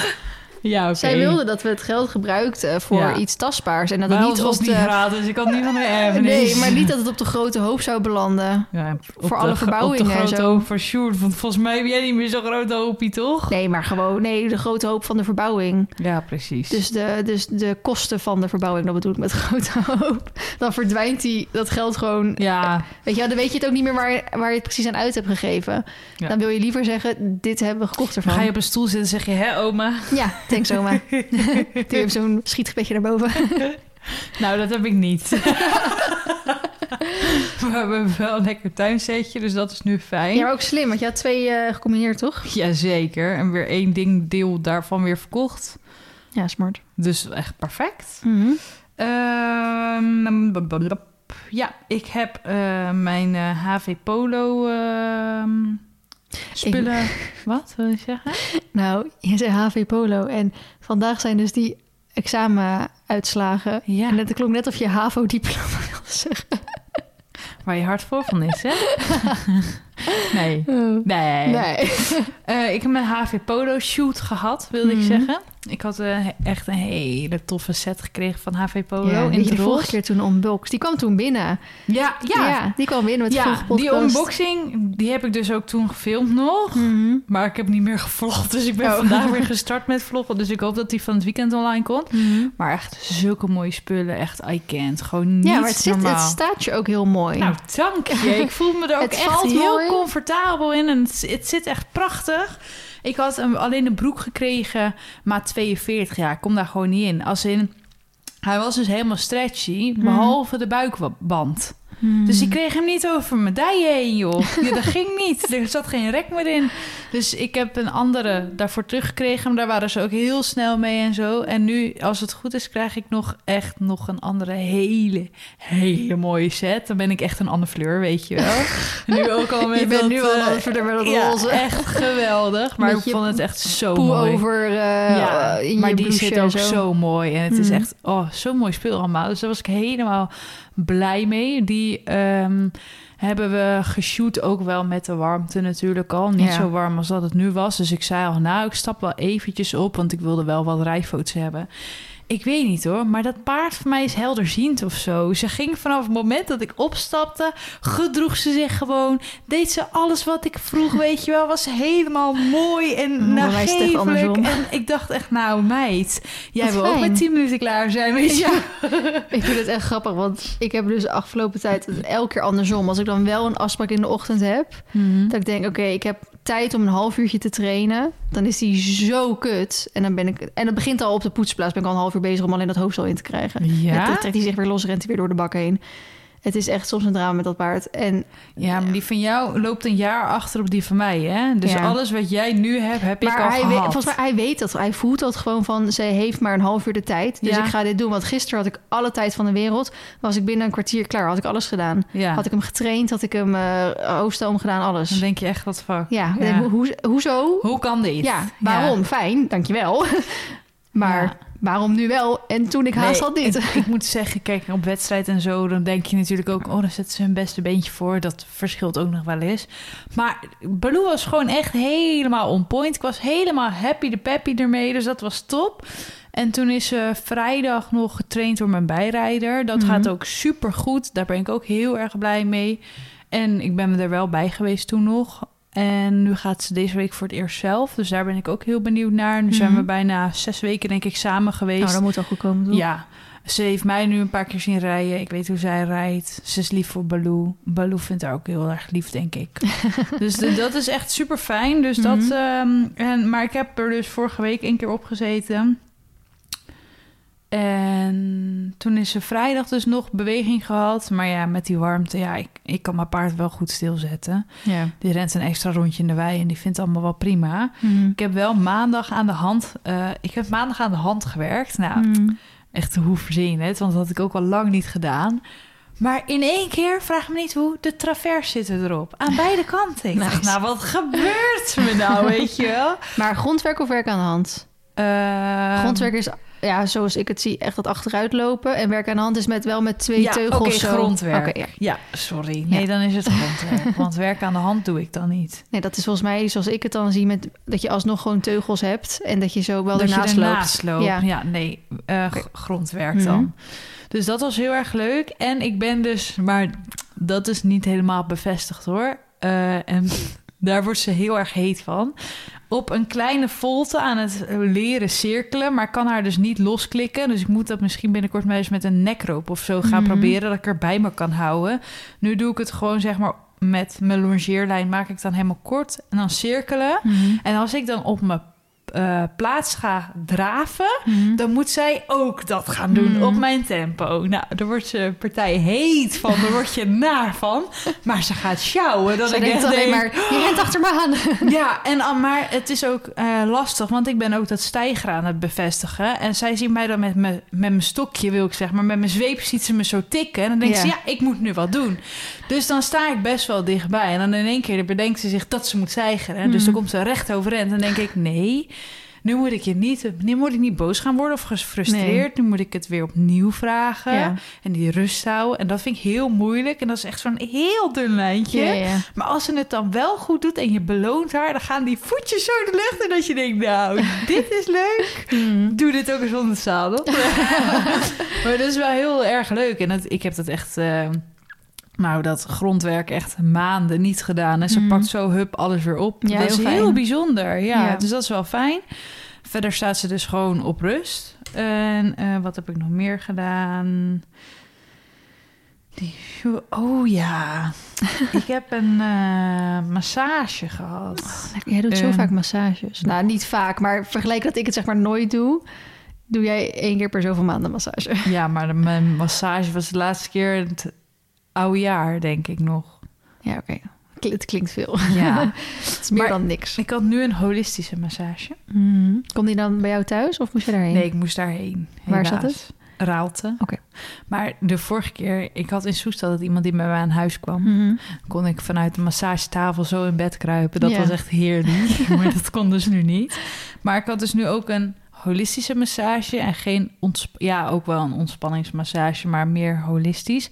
Ja, oké. Zij wilde dat we het geld gebruikten voor Ja. iets tastbaars. En dat het niet was op niet de... gratis. Ik had niet van de erfenis. Nee, maar niet dat het op de grote hoop zou belanden. Ja, Voor alle de- verbouwingen Op de en grote zo. hoop van Sjoerd. Want volgens mij ben jij niet meer zo'n grote hoopie, toch? Nee, maar gewoon... Nee, de grote hoop van de verbouwing. Ja, precies. Dus de, dus de kosten van de verbouwing, dat bedoel ik met grote hoop. Dan verdwijnt die, dat geld gewoon... ja, Weet je, dan weet je het ook niet meer waar, waar je het precies aan uit hebt gegeven. Dan wil je liever zeggen, dit hebben we gekocht dan ervan. ga je op een stoel zitten en zeg je... Hè, oma? Ja, thanks oma. Doe je zo'n schietgebedje naar boven. Nou, dat heb ik niet. We hebben wel een lekker tuinsetje, dus dat is nu fijn. Ja, maar ook slim, want je had twee eh, gecombineerd, toch? Jazeker. En weer één ding deel daarvan weer verkocht. Ja, smart. Dus echt perfect. Mhm. Ehm, ja, ik heb eh, mijn eh, HV Polo spullen... Wat wil je zeggen? Nou, je zei HV Polo en vandaag zijn dus die examenuitslagen. Ja, En het klonk net of je HAVO-diploma wilde zeggen. waar je hart voor van is, hè? nee. Nee. Nee. Eh, ik heb mijn HV Polo shoot gehad, wilde ik Mhm. zeggen. Ik had eh, echt een hele toffe set gekregen van HV Polo Ja, in die de vorige keer toen unboxed. Die kwam toen binnen. Ja, ja. die kwam binnen met de Ja, vorige podcast. die unboxing, die heb ik dus ook toen gefilmd nog. Mhm. Maar ik heb niet meer gevlogd, dus ik ben Oh. vandaag weer gestart met vloggen. Dus ik hoop dat die van het weekend online komt. Mhm. Maar echt zulke mooie spullen, echt eye-can't. Gewoon niet Ja, maar het, zit, normaal. het staat je ook heel mooi. Nou, dank je. Ik voel me er ook Het echt heel mooi. Comfortabel in. En het, het zit echt prachtig. Ik had een, alleen een broek gekregen, maat 42. Ja, ik kom daar gewoon niet in. Als in, hij was dus helemaal stretchy, behalve de buikband. Dus ik kreeg hem niet over mijn heen, joh. Ja, dat ging niet. Er zat geen rek meer in. Dus ik heb een andere daarvoor teruggekregen. Maar daar waren ze ook heel snel mee en zo. En nu, als het goed is, krijg ik nog echt nog een andere hele, hele mooie set. Dan ben ik echt een andere fleur, weet je wel. nu ook al met je bent dat, nu al eh, met dat ja, roze. echt geweldig. Maar Met ik vond het echt zo mooi. over ja, in maar je die zit ook zo. zo. mooi. En het is Mhm. echt oh, zo'n mooi spul allemaal. Dus daar was ik helemaal blij mee. Die ehm, hebben we geshoot ook wel met de warmte natuurlijk al. Niet Ja. zo warm als dat het nu was. Dus ik zei al, nou, ik stap wel eventjes op... want ik wilde wel wat rijfoto's hebben. Ik weet niet hoor, maar dat paard van mij is helderziend of zo. Ze ging vanaf het moment dat ik opstapte, gedroeg ze zich gewoon. Deed ze alles wat ik vroeg, weet je wel. Was helemaal mooi en nagevelijk. En ik dacht echt, nou meid, jij Wat wil ook met 10 minuten klaar zijn, weet je. Ik vind het echt grappig, want ik heb dus de afgelopen tijd elke keer andersom. Als ik dan wel een afspraak in de ochtend heb, Mhm. dat ik denk, oké, ik heb tijd om een half uurtje te trainen, dan is die zo kut. En dan ben ik, en dat begint al op de poetsplaats, ben ik al een half uur bezig om alleen dat hoofdstel in te krijgen. Ja? Dan trekt hij zich weer los, rent hij weer door de bak heen. Het is echt soms een drama met dat paard. En Ja, maar die van jou loopt een jaar achter op die van mij, hè? Dus Ja. alles wat jij nu hebt, heb ik al hij gehad. weet, volgens mij hij weet dat. Hij voelt dat gewoon van, ze heeft maar een half uur de tijd. Dus Ja. ik ga dit doen. Want gisteren had ik alle tijd van de wereld. Was ik binnen een kwartier klaar. Had ik alles gedaan. ja. Had ik hem getraind, had ik hem eh hoofdstel omgedaan, alles. Dan denk je echt, wat fuck. Ja. Ho- hoe, hoezo? Hoe kan dit? Ja, waarom? Fijn, dankjewel. maar Ja. Waarom nu wel? En toen ik haast Nee, had niet. Ik, ik moet zeggen, kijk, op wedstrijd en zo, dan denk je natuurlijk ook, oh, dan zetten ze hun beste beentje voor. Dat verschilt ook nog wel eens. Maar Baloo was gewoon echt helemaal on point. Ik was helemaal happy de peppy ermee, dus dat was top. En toen is ze vrijdag nog getraind door mijn bijrijder. Dat Mhm. gaat ook super goed. Daar ben ik ook heel erg blij mee. En ik ben er wel bij geweest toen nog. En nu gaat ze deze week voor het eerst zelf. Dus daar ben ik ook heel benieuwd naar. Nu zijn Mhm. we bijna zes weken, denk ik, samen geweest. Nou, dat moet wel goed komen. toch? Ja, ze heeft mij nu een paar keer zien rijden. Ik weet hoe zij rijdt. Ze is lief voor Baloo. Baloo vindt haar ook heel erg lief, denk ik. dus de- dat is echt super fijn. Dus dat, Mhm. ehm, en, maar ik heb er dus vorige week een keer op gezeten. En toen is ze vrijdag dus nog beweging gehad. Maar ja, met die warmte, ja, ik, ik kan mijn paard wel goed stilzetten. Ja. Die rent een extra rondje in de wei en die vindt het allemaal wel prima. Mhm. Ik heb wel maandag aan de hand... eh, ik heb maandag aan de hand gewerkt. Nou, Mhm. Echt hoe je het? Want dat had ik ook al lang niet gedaan. Maar in één keer, vraag me niet hoe, de travers zitten erop. Aan beide kanten. Ik dacht, nou, wat gebeurt me nou, weet je wel? Maar grondwerk of werk aan de hand? Ehm, grondwerk is, ja, zoals ik het zie, echt dat achteruit lopen. En werk aan de hand is met wel met twee ja, teugels. oké, grondwerk. Oké, ja. ja. sorry. Nee, Ja. dan is het grondwerk. Want werk aan de hand doe ik dan niet. Nee, dat is volgens mij zoals ik het dan zie, met, dat je alsnog gewoon teugels hebt. En dat je zo wel dat je ernaast loopt. ernaast loopt. Ja. Nee, g- grondwerk Mhm. dan. Dus dat was heel erg leuk. En ik ben dus, maar dat is niet helemaal bevestigd hoor. Eh, en daar wordt ze heel erg heet van. Op een kleine volte aan het leren cirkelen, maar ik kan haar dus niet losklikken. Dus ik moet dat misschien binnenkort maar eens met een nekroop of zo gaan Mhm. proberen, dat ik er bij me kan houden. Nu doe ik het gewoon zeg maar met mijn longeerlijn, maak ik dan helemaal kort en dan cirkelen. Mhm. En als ik dan op mijn eh, plaats ga draven, Mhm. dan moet zij ook dat gaan doen Mhm. op mijn tempo. Nou, daar wordt ze partij heet van, daar word je naar van. Maar ze gaat sjouwen. Dat Zij ik denkt echt alleen denk, maar, je rent achter me aan. ja, en, al- maar het is ook eh, lastig, want ik ben ook dat stijger aan het bevestigen. En zij ziet mij dan met, me, met mijn stokje, wil ik zeggen, maar met mijn zweep ziet ze me zo tikken. En dan denkt ze, Ja. ik moet nu wat doen. Dus dan sta ik best wel dichtbij. En dan in één keer bedenkt ze zich dat ze moet stijgeren. Dus Mhm. dan komt ze recht overeind. En dan denk ik, nee, nu moet ik je niet, nu moet ik niet boos gaan worden of gefrustreerd. Nu moet ik het weer opnieuw vragen. Ja. En die rust houden. En dat vind ik heel moeilijk. En dat is echt zo'n heel dun lijntje. Ja, ja. Maar als ze het dan wel goed doet en je beloont haar, dan gaan die voetjes zo de lucht. En dat je denkt, nou, dit is leuk. Mhm. Doe dit ook eens onder het zadel. maar dat is wel heel erg leuk. En dat, ik heb dat echt, eh, nou, dat grondwerk echt maanden niet gedaan. En ze Mhm. pakt zo hup alles weer op. Ja, dat is heel bijzonder. Ja, Ja. dus dat is wel fijn. Verder staat ze dus gewoon op rust. En eh, wat heb ik nog meer gedaan? Die, oh ja, ik heb een eh, massage gehad. Lekker, Jij doet zo vaak massages. Nou, niet vaak, maar vergeleken dat ik het zeg maar nooit doe... doe jij één keer per zoveel maanden massage. Ja, maar de, mijn massage was de laatste keer oude jaar, denk ik nog. Ja, oké. Kl- Het klinkt veel. Ja, Het is meer Maar- dan niks. ik had nu een holistische massage. Komt die dan bij jou thuis of moest je daarheen? Nee, ik moest daarheen. Waar zat het? Raalte. Oké. Maar de vorige keer, ik had in Soestad dat iemand die bij mij aan huis kwam. Mhm. kon ik vanuit de massagetafel zo in bed kruipen. Dat Ja. was echt heerlijk. maar dat kon dus nu niet. Maar ik had dus nu ook een holistische massage en geen ja ook wel een ontspanningsmassage, maar meer holistisch.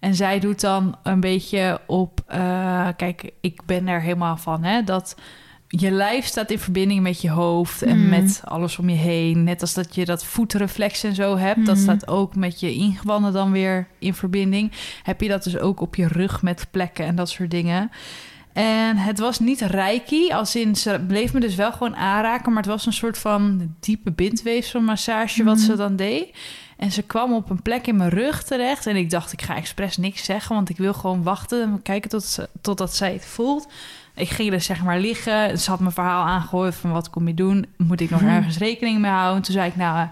En zij doet dan een beetje op, eh, kijk, ik ben er helemaal van, hè, dat je lijf staat in verbinding met je hoofd en Mm. met alles om je heen. Net als dat je dat voetreflex en zo hebt, dat Mm. staat ook met je ingewanden dan weer in verbinding. Heb je dat dus ook op je rug met plekken en dat soort dingen. En het was niet reiki, als in ze bleef me dus wel gewoon aanraken, maar het was een soort van diepe bindweefselmassage wat ze dan deed. En ze kwam op een plek in mijn rug terecht en ik dacht, ik ga expres niks zeggen, want ik wil gewoon wachten en kijken tot ze, totdat zij het voelt. Ik ging dus zeg maar liggen, ze had mijn verhaal aangegooid van wat kom je doen, moet ik nog Mhm. ergens rekening mee houden? Toen zei ik, nou, eh,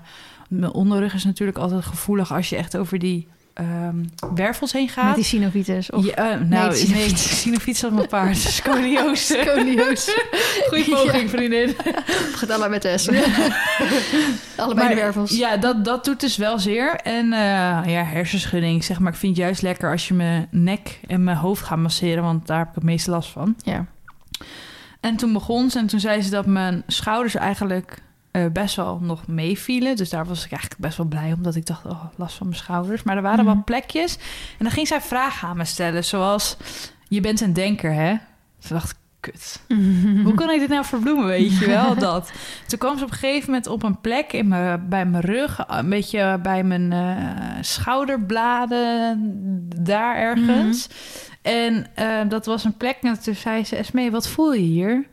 mijn onderrug is natuurlijk altijd gevoelig als je echt over die ehm, wervels heen gaat. Met die synovitis of Ja, eh, nou, het nee, synovitis. synovitis op mijn paard. Scoliose. scoliose. Goeie poging, vriendin. Gaat allemaal met de S. Allebei de wervels. Ja, dat, dat doet dus wel zeer. En eh, ja, hersenschudding. Zeg maar, ik vind het juist lekker als je mijn nek en mijn hoofd gaat masseren. Want daar heb ik het meeste last van. Ja. En toen begon ze en toen zei ze dat mijn schouders eigenlijk eh, best wel nog meevielen. Dus daar was ik eigenlijk best wel blij omdat ik dacht, oh, last van mijn schouders. Maar er waren Mhm. wel plekjes. En dan ging zij vragen aan me stellen, zoals, je bent een denker, hè? Ze dacht, ik, kut. Hoe kan ik dit nou verbloemen, weet je wel? Dat. Toen kwam ze op een gegeven moment op een plek in mijn, bij mijn rug, een beetje bij mijn eh, schouderbladen, daar ergens. En eh, dat was een plek, en toen zei ze, Esmee, wat voel je hier?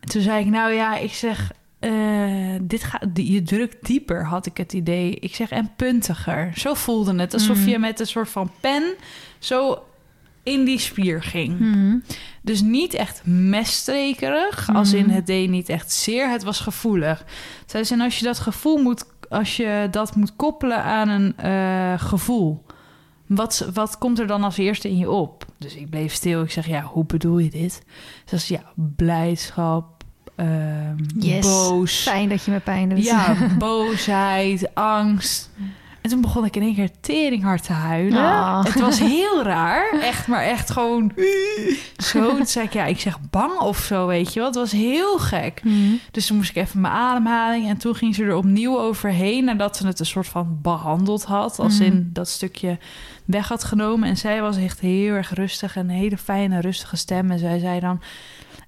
En toen zei ik, nou ja, ik zeg, eh, dit gaat, je drukt dieper, had ik het idee. Ik zeg, en puntiger. Zo voelde het, alsof Mhm. je met een soort van pen zo in die spier ging. Mhm. Dus niet echt messtrekerig, als in het deed niet echt zeer, het was gevoelig. Zei, en als je dat gevoel moet, als je dat moet koppelen aan een eh, gevoel, wat, wat komt er dan als eerste in je op? Dus ik bleef stil. Ik zeg, ja, hoe bedoel je dit? Ze ja, blijdschap, Yes. boos. Fijn dat je me pijn doet. Ja, boosheid, angst. En toen begon ik in één keer teringhard te huilen. Ah. Het was heel raar. Echt, maar echt gewoon zo. Toen zei ik, ja, ik zeg bang of zo, weet je wel. Het was heel gek. Mhm. Dus toen moest ik even mijn ademhaling. En toen ging ze er opnieuw overheen. Nadat ze het een soort van behandeld had. Als Mhm. in dat stukje weg had genomen. En zij was echt heel erg rustig. En een hele fijne, rustige stem. En zij zei dan...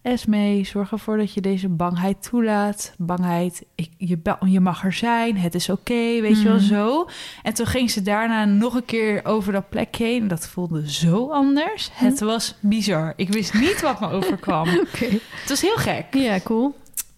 Esme, zorg ervoor dat je deze bangheid toelaat. Bangheid, ik, je, je mag er zijn. Het is oké, weet je wel, Mhm. zo. En toen ging ze daarna nog een keer over dat plekje heen. En dat voelde zo anders. Het was bizar. Ik wist niet wat me overkwam. Het was heel gek. Ja, cool.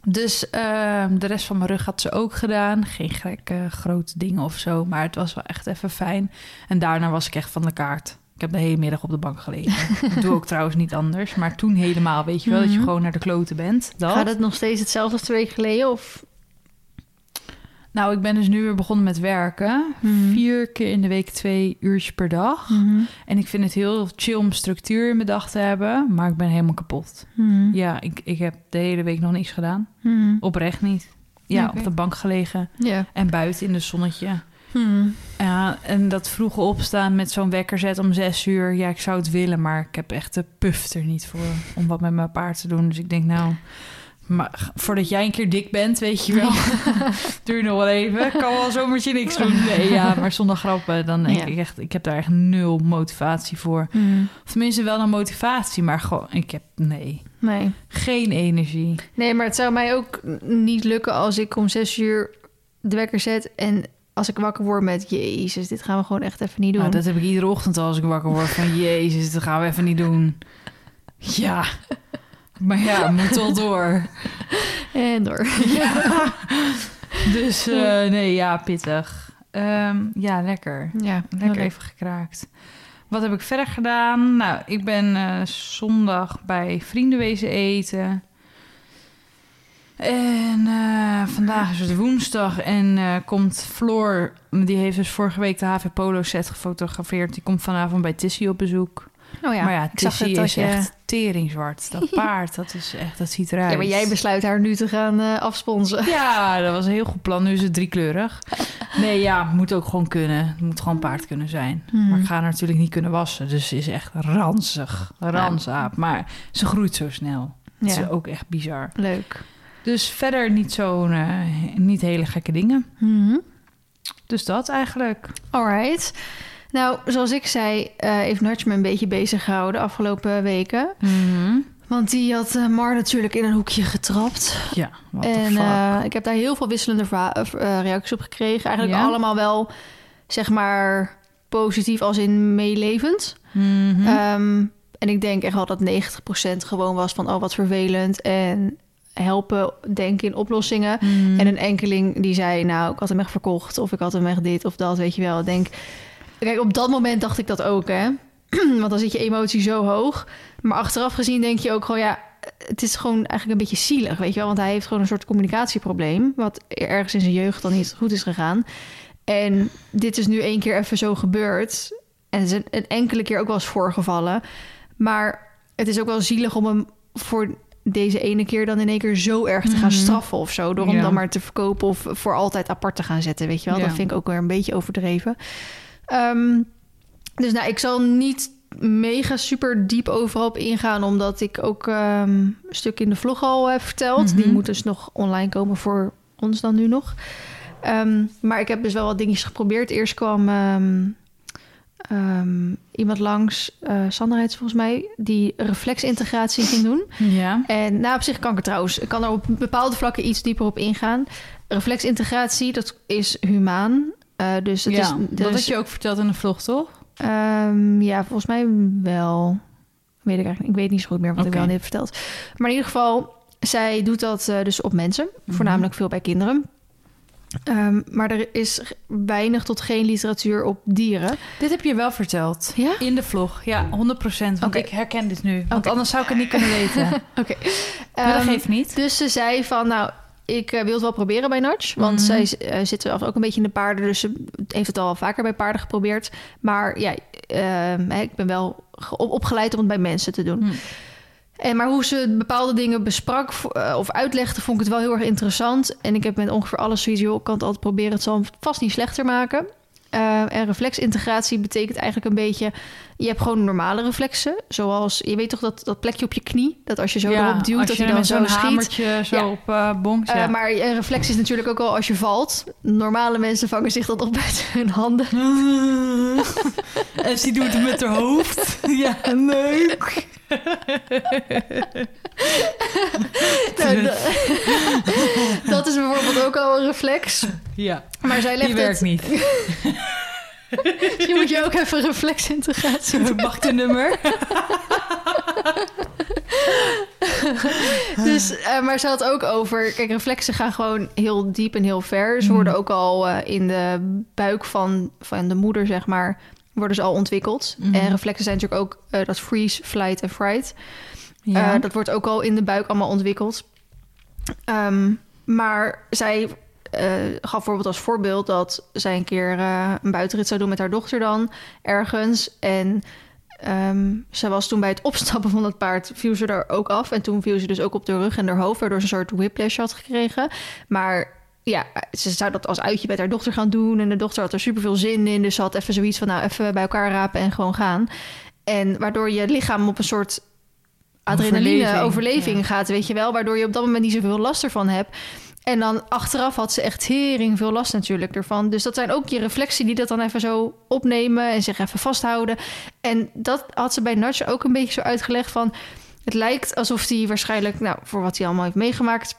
Dus ehm, de rest van mijn rug had ze ook gedaan. Geen gekke grote dingen of zo. Maar het was wel echt even fijn. En daarna was ik echt van de kaart. Ik heb de hele middag op de bank gelegen. Dat doe ik trouwens niet anders. Maar toen helemaal, weet je wel, dat je Mhm. gewoon naar de kloten bent. Dat. Gaat het nog steeds hetzelfde als twee weken geleden? Of? Nou, ik ben dus nu weer begonnen met werken. Mhm. Vier keer in de week twee uurtjes per dag. Mhm. En ik vind het heel chill om structuur in mijn dag te hebben. Maar ik ben helemaal kapot. Ja, ik, ik heb de hele week nog niks gedaan. Oprecht niet. Ja, op de bank gelegen. Ja. En buiten in de zonnetje. Mhm. Ja, en dat vroege opstaan met zo'n wekker zet om zes uur. Ja, ik zou het willen, maar ik heb echt de puf er niet voor om wat met mijn paard te doen. Dus ik denk, nou, maar voordat jij een keer dik bent, weet je wel, duur nog wel even. Ik kan wel zomertje niks doen. Nee, ja, maar zonder grappen, dan denk Ja. ik echt, ik heb daar echt nul motivatie voor. Of tenminste wel een motivatie, maar gewoon, ik heb, nee, Nee. geen energie. Nee, maar het zou mij ook niet lukken als ik om zes uur de wekker zet en als ik wakker word met Jezus, dit gaan we gewoon echt even niet doen. Nou, dat heb ik iedere ochtend al als ik wakker word van Jezus, dat gaan we even niet doen. Ja, maar ja, moet wel door. En door. Dus eh, nee, ja, pittig. Ehm, ja, lekker. Ja, Lekker even gekraakt. Wat heb ik verder gedaan? Nou, ik ben eh, zondag bij vrienden wezen eten. En eh, vandaag is het woensdag en eh, komt Floor, die heeft dus vorige week de HV Polo set gefotografeerd. Die komt vanavond bij Tissy op bezoek. Oh ja, maar ja, Tissy is je... echt teringzwart. Dat paard, dat is echt, dat ziet eruit. Ja, maar jij besluit haar nu te gaan eh afsponsen. Ja, dat was een heel goed plan. Nu is het driekleurig. Nee, ja, moet ook gewoon kunnen. Het moet gewoon paard kunnen zijn. Hmm. Maar ik ga haar natuurlijk niet kunnen wassen. Dus ze is echt ranzig. Ranzaap. Maar ze groeit zo snel. Dat Ja, is ook echt bizar. leuk. Dus verder niet zo'n... eh, niet hele gekke dingen. Mhm. Dus dat eigenlijk. Alright. Nou, zoals ik zei, eh heeft Nudge me een beetje bezig gehouden de afgelopen weken. Want die had eh, Mar natuurlijk in een hoekje getrapt. Ja, en fuck. eh, ik heb daar heel veel wisselende reacties op gekregen. Eigenlijk Ja? allemaal wel, zeg maar, positief als in meelevend. Mhm. Ehm, en ik denk echt wel dat 90% gewoon was van... oh, wat vervelend en helpen denken in oplossingen. Mhm. En een enkeling die zei, nou, ik had hem echt verkocht... of ik had hem echt dit of dat, weet je wel. Ik denk, kijk, op dat moment dacht ik dat ook, hè. Want dan zit je emotie zo hoog. Maar achteraf gezien denk je ook gewoon, ja... het is gewoon eigenlijk een beetje zielig, weet je wel. Want hij heeft gewoon een soort communicatieprobleem... wat ergens in zijn jeugd dan niet goed is gegaan. En dit is nu één keer even zo gebeurd... En het is een, een enkele keer ook wel eens voorgevallen. Maar het is ook wel zielig om hem voor deze ene keer dan in één keer zo erg te gaan Mhm. straffen of zo. Door hem Ja. dan maar te verkopen of voor altijd apart te gaan zetten. Weet je wel, Ja. dat vind ik ook weer een beetje overdreven. Ehm, dus nou, ik zal niet mega super diep overal op ingaan, omdat ik ook ehm, een stuk in de vlog al heb verteld. Mhm. Die moet dus nog online komen voor ons dan nu nog. Ehm, maar ik heb dus wel wat dingetjes geprobeerd. Eerst kwam ehm, iemand langs, eh Sandra heet volgens mij, die reflexintegratie ging doen. Ja. En nou, op zich kan ik er trouwens, ik kan er op bepaalde vlakken iets dieper op ingaan. Reflexintegratie, dat is humaan. Eh, dus het ja, is, dat had je ook verteld in de vlog, toch? Ehm, ja, volgens mij wel. Weet ik eigenlijk niet. Ik weet niet zo goed meer wat ik wel net heb verteld. Maar in ieder geval, zij doet dat eh, dus op mensen. Mhm. Voornamelijk veel bij kinderen. Ehm, maar er is weinig tot geen literatuur op dieren. Dit heb je wel verteld. Ja? In de vlog, ja, 100%. Want ik herken dit nu. Want anders zou ik het niet kunnen weten. Oké. dat Ehm, geeft niet. Dus ze zei van, nou, ik eh, wil het wel proberen bij Notch. Want Mhm. zij eh, zit zelf ook een beetje in de paarden. Dus ze heeft het al vaker bij paarden geprobeerd. Maar ja, ehm, hè, ik ben wel ge- op- opgeleid om het bij mensen te doen. Hm. En, maar hoe ze bepaalde dingen besprak eh, of uitlegde, vond ik het wel heel erg interessant. En ik heb met ongeveer alles ik kan altijd proberen. Het zal vast niet slechter maken. Eh, en reflexintegratie betekent eigenlijk een beetje... je hebt gewoon normale reflexen. Zoals, je weet toch dat, dat plekje op je knie... dat als je zo erop duwt, dat hij dan zo zo'n schiet. hamertje zo Ja. op ja. maar een reflex is natuurlijk ook al als je valt. Normale mensen vangen zich dat op met hun handen. en ze doet het met haar hoofd. ja, leuk. Nou, da- dat is bijvoorbeeld ook al een reflex. Ja, Maar zij legt die werkt het... niet. Je moet je ook even reflexintegratie een nummer. Dus, eh, maar ze had ook over... Kijk, reflexen gaan gewoon heel diep en heel ver. Ze Mhm. worden ook al eh, in de buik van, van de moeder, zeg maar... worden ze al ontwikkeld. Mhm. En reflexen zijn natuurlijk ook eh, dat freeze, flight en fright. Ja. Dat wordt ook al in de buik allemaal ontwikkeld. Ehm, maar zij gaf bijvoorbeeld als voorbeeld dat zij een keer eh, een buitenrit zou doen met haar dochter dan ergens. En ehm zij was toen bij het opstappen van het paard, viel ze er ook af. En toen viel ze dus ook op de rug en haar hoofd, waardoor ze een soort whiplash had gekregen. Maar ja, ze zou dat als uitje met haar dochter gaan doen. En de dochter had er super veel zin in. Dus ze had even zoiets van, nou, even bij elkaar rapen en gewoon gaan. En waardoor je lichaam op een soort adrenaline Overleving, overleving, ja. gaat, weet je wel. Waardoor je op dat moment niet zoveel last ervan hebt. En dan achteraf had ze echt hering veel last natuurlijk ervan. Dus dat zijn ook je reflexen die dat dan even zo opnemen en zich even vasthouden. En dat had ze bij Nudge ook een beetje zo uitgelegd van... Het lijkt alsof hij waarschijnlijk, nou, voor wat hij allemaal heeft meegemaakt...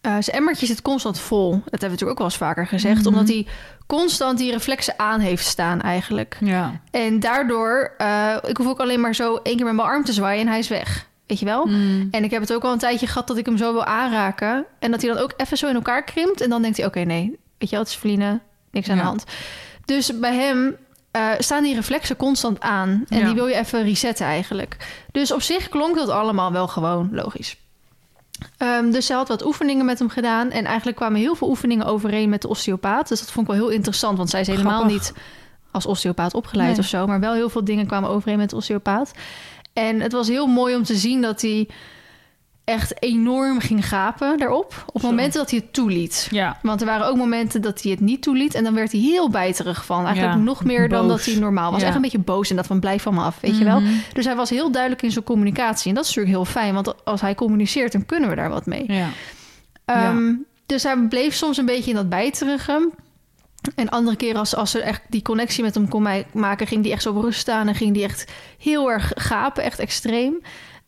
eh, zijn emmertje zit constant vol. Dat hebben we natuurlijk ook wel eens vaker gezegd. Mhm. Omdat hij constant die reflexen aan heeft staan eigenlijk. ja. En daardoor, eh, ik hoef ook alleen maar zo één keer met mijn arm te zwaaien en hij is weg. Weet je wel? Mm. En ik heb het ook al een tijdje gehad dat ik hem zo wil aanraken. En dat hij dan ook even zo in elkaar krimpt. En dan denkt hij, oké, nee, weet je wel, het is Feline, niks aan Ja. de hand. Dus bij hem eh, staan die reflexen constant aan. En Ja. die wil je even resetten eigenlijk. Dus op zich klonk dat allemaal wel gewoon logisch. Ehm, dus zij had wat oefeningen met hem gedaan. En eigenlijk kwamen heel veel oefeningen overeen met de osteopaat. Dus dat vond ik wel heel interessant. Want zij is helemaal Grappig. niet als osteopaat opgeleid Nee. of zo. Maar wel heel veel dingen kwamen overeen met de osteopaat. En het was heel mooi om te zien dat hij echt enorm ging gapen daarop. Op Zo. momenten dat hij het toeliet. Ja. Want er waren ook momenten dat hij het niet toeliet. En dan werd hij heel bijterig van. Eigenlijk Ja, nog meer dan dat hij normaal was. Ja. Echt een beetje boos en dat van blijf van me af, weet je wel. Mhm. Dus hij was heel duidelijk in zijn communicatie. En dat is natuurlijk heel fijn. Want als hij communiceert, dan kunnen we daar wat mee. Ja. Ehm, Dus hij bleef soms een beetje in dat bijterigen. En andere keren als, als ze echt die connectie met hem kon ma- maken... ging die echt zo op rust staan en ging die echt heel erg gapen. Echt extreem.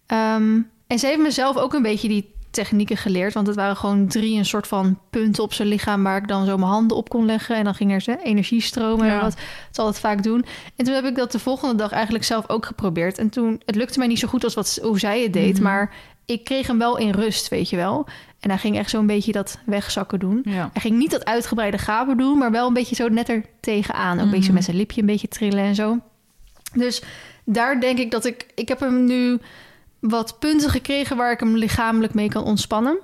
Ehm, en ze heeft mezelf ook een beetje die technieken geleerd. Want het waren gewoon drie een soort van punten op zijn lichaam... waar ik dan zo mijn handen op kon leggen. En dan ging er zo energie stromen. Ja. En wat zal het vaak doen. En toen heb ik dat de volgende dag eigenlijk zelf ook geprobeerd. En toen, het lukte mij niet zo goed als wat, hoe zij het deed. Mhm. Maar ik kreeg hem wel in rust, weet je wel. En hij ging echt zo'n beetje dat wegzakken doen. Ja. Hij ging niet dat uitgebreide gapen doen, maar wel een beetje zo net er tegenaan. Ook een beetje Mhm. met zijn lipje een beetje trillen en zo. Dus daar denk ik dat ik... Ik heb hem nu wat punten gekregen waar ik hem lichamelijk mee kan ontspannen.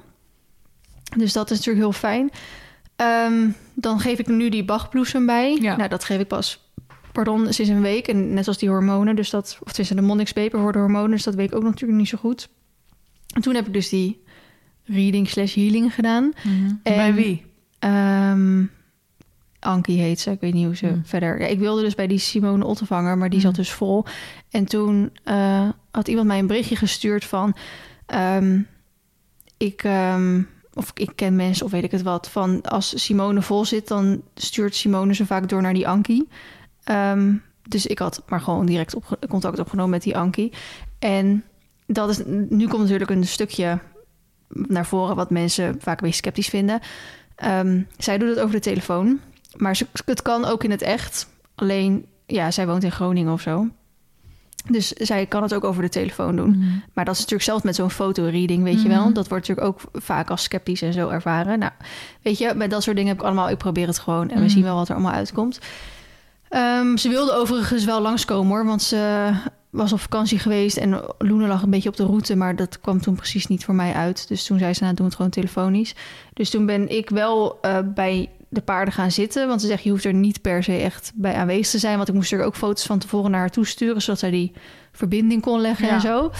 Dus dat is natuurlijk heel fijn. Ehm, dan geef ik nu die Bachbloesem bij. Ja. Nou, dat geef ik pas, pardon, sinds een week. En net als die hormonen, dus dat... Of tussen de Monix Paper hoorde hormonen, dus dat weet ik ook natuurlijk niet zo goed. En toen heb ik dus die reading slash healing gedaan. Mhm. En- Bij wie? Ehm Ankie heet ze. Ik weet niet hoe ze Hmm. verder... Ja, ik wilde dus bij die Simone Ottevanger, maar die zat dus vol. En toen eh, had iemand mij een berichtje gestuurd van... ehm, ik, ehm, of ik ken mensen of weet ik het wat... van als Simone vol zit, dan stuurt Simone ze vaak door naar die Ankie. Ehm, dus ik had maar gewoon direct contact opgenomen met die Ankie. En dat is, nu komt natuurlijk een stukje naar voren... wat mensen vaak een beetje sceptisch vinden... Ehm, zij doet het over de telefoon. Maar ze, het kan ook in het echt. Alleen, ja, zij woont in Groningen of zo. Dus zij kan het ook over de telefoon doen. Mhm. Maar dat is natuurlijk zelfs met zo'n fotoreading, weet je Mhm. wel. Dat wordt natuurlijk ook vaak als sceptisch en zo ervaren. Nou, weet je, met dat soort dingen heb ik allemaal... Ik probeer het gewoon en we Mhm. zien wel wat er allemaal uitkomt. Ehm, ze wilde overigens wel langskomen hoor, want ze was op vakantie geweest en Loene lag een beetje op de route, maar dat kwam toen precies niet voor mij uit. Dus toen zei ze, nou doen we het gewoon telefonisch. Dus toen ben ik wel eh, bij de paarden gaan zitten, want ze zegt je hoeft er niet per se echt bij aanwezig te zijn, want ik moest er ook foto's van tevoren naar haar toe sturen, zodat zij die verbinding kon leggen Ja. en zo.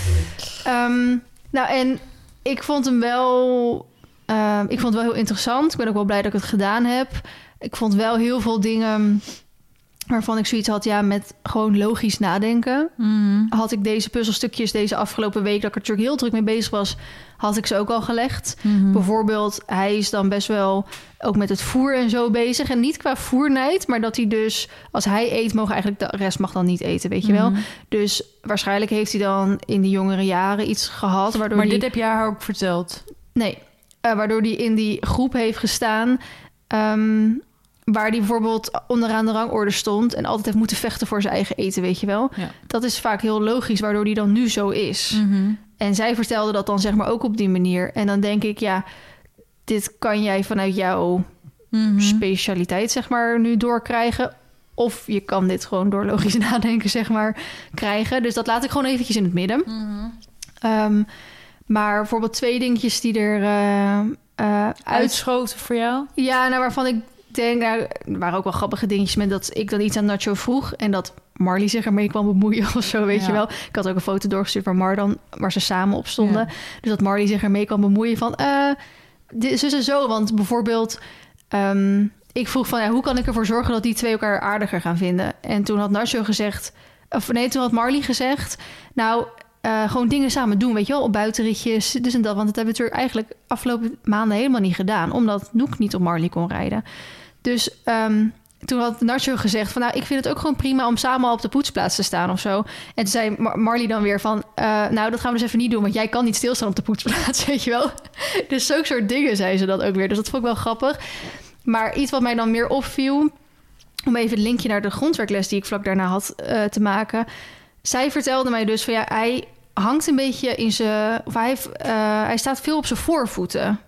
Ehm, nou en ik vond hem wel Ehm, ik vond het wel heel interessant. Ik ben ook wel blij dat ik het gedaan heb. Ik vond wel heel veel dingen waarvan ik zoiets had, ja, met gewoon logisch nadenken. Mhm. Had ik deze puzzelstukjes deze afgelopen week, dat ik er natuurlijk heel druk mee bezig was, had ik ze ook al gelegd. Mhm. Bijvoorbeeld, hij is dan best wel ook met het voer en zo bezig. En niet qua voernijd, maar dat hij dus, als hij eet, mogen eigenlijk de rest mag dan niet eten, weet je wel. Mhm. Dus waarschijnlijk heeft hij dan in de jongere jaren iets gehad, waardoor Maar dit heb jij haar ook verteld. Nee, eh, waardoor hij in die groep heeft gestaan. ehm, waar hij bijvoorbeeld onderaan de rangorde stond en altijd heeft moeten vechten voor zijn eigen eten, weet je wel. Ja. Dat is vaak heel logisch, waardoor hij dan nu zo is. Mhm. En zij vertelde dat dan zeg maar ook op die manier. En dan denk ik, ja, dit kan jij vanuit jouw Mhm. specialiteit zeg maar nu doorkrijgen. Of je kan dit gewoon door logisch nadenken zeg maar krijgen. Dus dat laat ik gewoon eventjes in het midden. Mhm. Ehm, maar bijvoorbeeld twee dingetjes die er uit... Uitschoten voor jou? Ja, nou waarvan ik denk... Nou, er waren ook wel grappige dingetjes met dat ik dan iets aan Nacho vroeg... en dat Marley zich ermee kwam bemoeien of zo, weet Ja. je wel. Ik had ook een foto doorgestuurd waar Mar dan... waar ze samen op stonden. Ja. Dus dat Marley zich ermee kwam bemoeien van... eh dit is en zo, want bijvoorbeeld... ehm, ik vroeg van, ja, hoe kan ik ervoor zorgen dat die twee elkaar aardiger gaan vinden? En toen had Nacho gezegd... Of nee, toen had Marley gezegd... Nou, eh, gewoon dingen samen doen, weet je wel, op buitenritjes, dus en dat. Want dat hebben we natuurlijk eigenlijk afgelopen maanden helemaal niet gedaan, omdat Noek niet op Marley kon rijden. Dus ehm, toen had Nacho gezegd van, nou, ik vind het ook gewoon prima om samen op de poetsplaats te staan of zo. En toen zei Mar- Marley dan weer van, eh, nou, dat gaan we dus even niet doen, want jij kan niet stilstaan op de poetsplaats, weet je wel. Dus zulke soort dingen zei ze dan ook weer. Dus dat vond ik wel grappig. Maar iets wat mij dan meer opviel, om even het linkje naar de grondwerkles die ik vlak daarna had eh, te maken. Zij vertelde mij dus van ja, hij hangt een beetje in zijn. Of hij, eh, hij staat veel op zijn voorvoeten.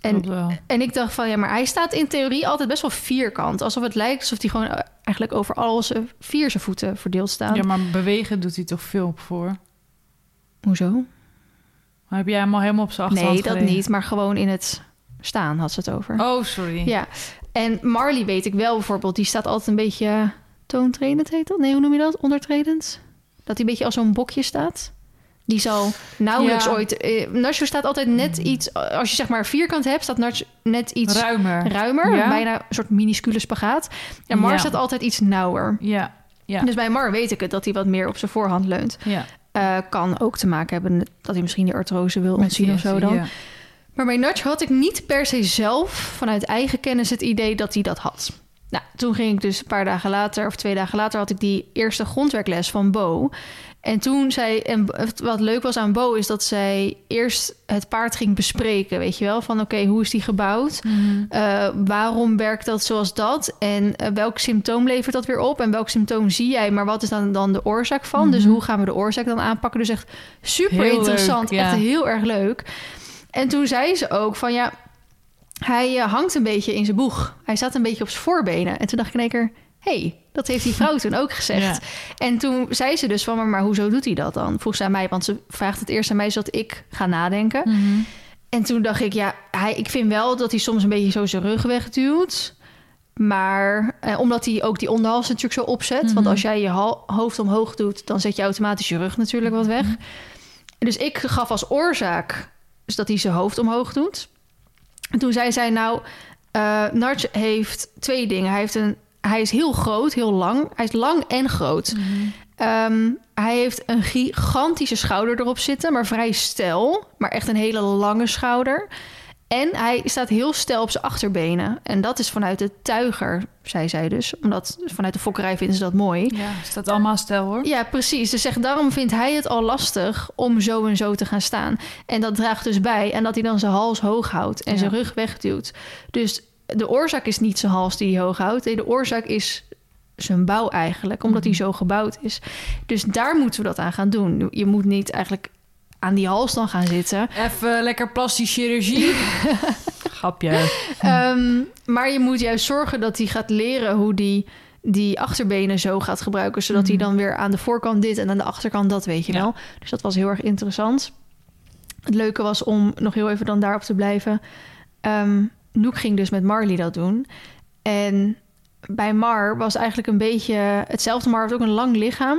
En, en ik dacht van ja, maar hij staat in theorie altijd best wel vierkant. Alsof het lijkt alsof hij gewoon eh, eigenlijk over al zijn vier zijn voeten verdeeld staat. Ja, maar bewegen doet hij toch veel op voor? Hoezo? Maar heb jij hem al helemaal op zijn achterhand Nee, dat gelegen? niet. Maar gewoon in het staan had ze het over. Oh, sorry. Ja, en Marley weet ik wel bijvoorbeeld. Die staat altijd een beetje toontredend heet dat? Nee, hoe noem je dat? Ondertredend? Dat hij een beetje als zo'n bokje staat. Die zal nauwelijks Ja. ooit... Eh, Nacho staat altijd net iets... Als je zeg maar vierkant hebt, staat Nacho net iets Ruimer. ruimer. Ja. Bijna een soort minuscule spagaat. En Mar Ja. staat altijd iets nauwer. Ja, ja, Dus bij Mar weet ik het, dat hij wat meer op zijn voorhand leunt. ja. Eh, kan ook te maken hebben dat hij misschien die artrose wil ontzien of zo dan. ja. Maar bij Nudge had ik niet per se zelf vanuit eigen kennis het idee dat hij dat had. Nou, toen ging ik dus een paar dagen later, of twee dagen later, had ik die eerste grondwerkles van Bo. En toen zei, en wat leuk was aan Bo, is dat zij eerst het paard ging bespreken. Weet je wel, van oké, hoe is die gebouwd? Mhm. Eh, waarom werkt dat zoals dat? En eh, welk symptoom levert dat weer op? En welk symptoom zie jij? Maar wat is dan, dan de oorzaak van? Dus Mhm. hoe gaan we de oorzaak dan aanpakken? Dus echt super Heel interessant. leuk, ja. Echt heel erg leuk. En toen zei ze ook van ja, hij eh, hangt een beetje in zijn boeg. Hij staat een beetje op zijn voorbenen. En toen dacht ik in één keer, hey, dat heeft die vrouw toen ook gezegd. En toen zei ze dus van, maar, maar hoezo doet hij dat dan? Vroeg ze aan mij, want ze vraagt het eerst aan mij zodat ik ga nadenken. Mhm. En toen dacht ik, ja, hij, ik vind wel dat hij soms een beetje zo zijn rug wegduwt. Maar eh, omdat hij ook die onderhals natuurlijk zo opzet. Want Mhm. als jij je hoofd omhoog doet, dan zet je automatisch je rug natuurlijk wat weg. Dus ik gaf als oorzaak dus dat hij zijn hoofd omhoog doet. En toen zei zij, nou, eh Narch heeft twee dingen. Hij, heeft een, hij is heel groot, heel lang. Hij is lang en groot. Mhm. Ehm, hij heeft een gigantische schouder erop zitten, maar vrij stijl. Maar echt een hele lange schouder. En hij staat heel stijl op zijn achterbenen. En dat is vanuit de tuiger, zei zij dus. Omdat vanuit de fokkerij vinden ze dat mooi. Ja, staat allemaal stel hoor. Ja, precies. Dus zeg, daarom vindt hij het al lastig om zo en zo te gaan staan. En dat draagt dus bij. En dat hij dan zijn hals hoog houdt en Ja. zijn rug wegduwt. Dus de oorzaak is niet zijn hals die hij hoog houdt. De oorzaak is zijn bouw eigenlijk, omdat hij zo gebouwd is. Dus daar moeten we dat aan gaan doen. Je moet niet eigenlijk aan die hals dan gaan zitten. Even lekker plastische chirurgie. Grapje. Ehm, maar je moet juist zorgen dat hij gaat leren hoe die die achterbenen zo gaat gebruiken, zodat hij Mhm. dan weer aan de voorkant dit en aan de achterkant dat, weet je Ja. wel. Dus dat was heel erg interessant. Het leuke was om nog heel even dan daarop te blijven. Ehm Noek ging dus met Marley dat doen. En bij Mar was eigenlijk een beetje hetzelfde. Mar heeft ook een lang lichaam.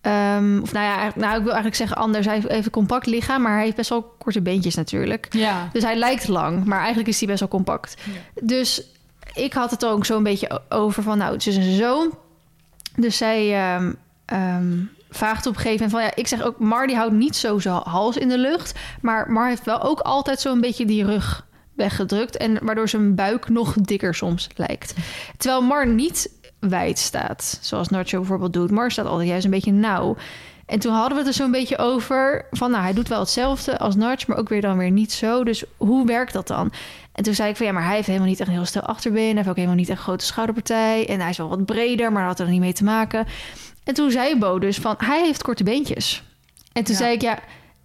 Ehm, of nou ja, nou, ik wil eigenlijk zeggen anders. Hij heeft even een compact lichaam, maar hij heeft best wel korte beentjes natuurlijk. Ja. Dus hij lijkt lang, maar eigenlijk is hij best wel compact. Dus ik had het ook zo'n beetje over van, nou, het is een zoon. Dus zij ehm, ehm, vraagt op een gegeven moment van, ja, ik zeg ook, Mar die houdt niet zo zijn hals in de lucht. Maar Mar heeft wel ook altijd zo'n beetje die rug weggedrukt. En waardoor zijn buik nog dikker soms lijkt. Terwijl Mar niet wijd staat, zoals Nacho bijvoorbeeld doet. Mar staat altijd juist een beetje nauw. En toen hadden we het er zo'n beetje over van, nou, hij doet wel hetzelfde als Narch, maar ook weer dan weer niet zo. Dus hoe werkt dat dan? En toen zei ik van, ja, maar hij heeft helemaal niet echt een heel stel achterbeen. Hij heeft ook helemaal niet echt een grote schouderpartij. En hij is wel wat breder, maar dat had er niet mee te maken. En toen zei Bo dus van, hij heeft korte beentjes. En toen Ja. zei ik, ja,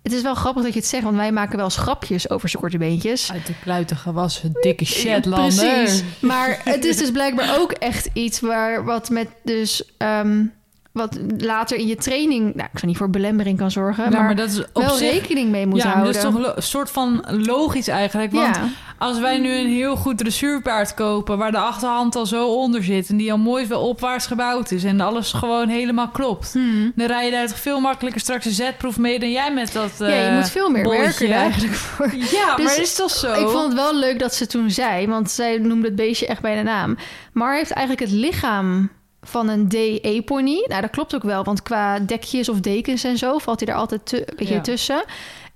het is wel grappig dat je het zegt, want wij maken wel eens grapjes over zijn korte beentjes. Uit de kluiten gewassen dikke Shetlander. Precies. Maar het is dus blijkbaar ook echt iets waar wat met dus um, wat later in je training, nou, ik zou niet voor belemmering kan zorgen, Ja, maar, maar dat is op wel zich... rekening mee moet ja, maar houden. dat is toch een soort van logisch eigenlijk. Want ja, als wij nu een heel goed dressuurpaard kopen... waar de achterhand al zo onder zit... en die al mooi veel opwaarts gebouwd is... en alles gewoon helemaal klopt... Hmm. dan rij je daar toch veel makkelijker straks een zetproef mee... dan jij met dat ja, je eh, moet veel meer bolletje. werken er eigenlijk voor. Ja, Dus maar is toch zo? Ik vond het wel leuk dat ze toen zei, want zij noemde het beestje echt bij de naam. Mar heeft eigenlijk het lichaam van een DE-pony. Nou, dat klopt ook wel, want qua dekjes of dekens en zo valt hij er altijd te, een beetje Ja. tussen.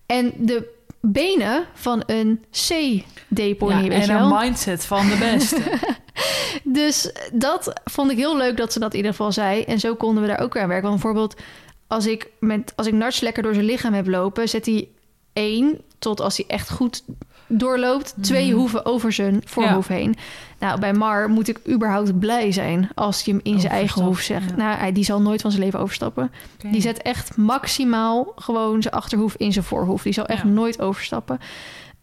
En de benen van een C-D-pony, ja, en een mindset van de beste. Dus dat vond ik heel leuk dat ze dat in ieder geval zei. En zo konden we daar ook weer aan werken. Want bijvoorbeeld, als ik, met, als ik Nars lekker door zijn lichaam heb lopen, zet hij één tot als hij echt goed doorloopt, twee Mhm. hoeven over zijn voorhoofd heen. Nou, bij Mar moet ik überhaupt blij zijn als hij hem in zijn eigen hoef zegt. ja. Nou, hij, die zal nooit van zijn leven overstappen. Die zet echt maximaal gewoon zijn achterhoef in zijn voorhoef. Die zal echt Ja. nooit overstappen.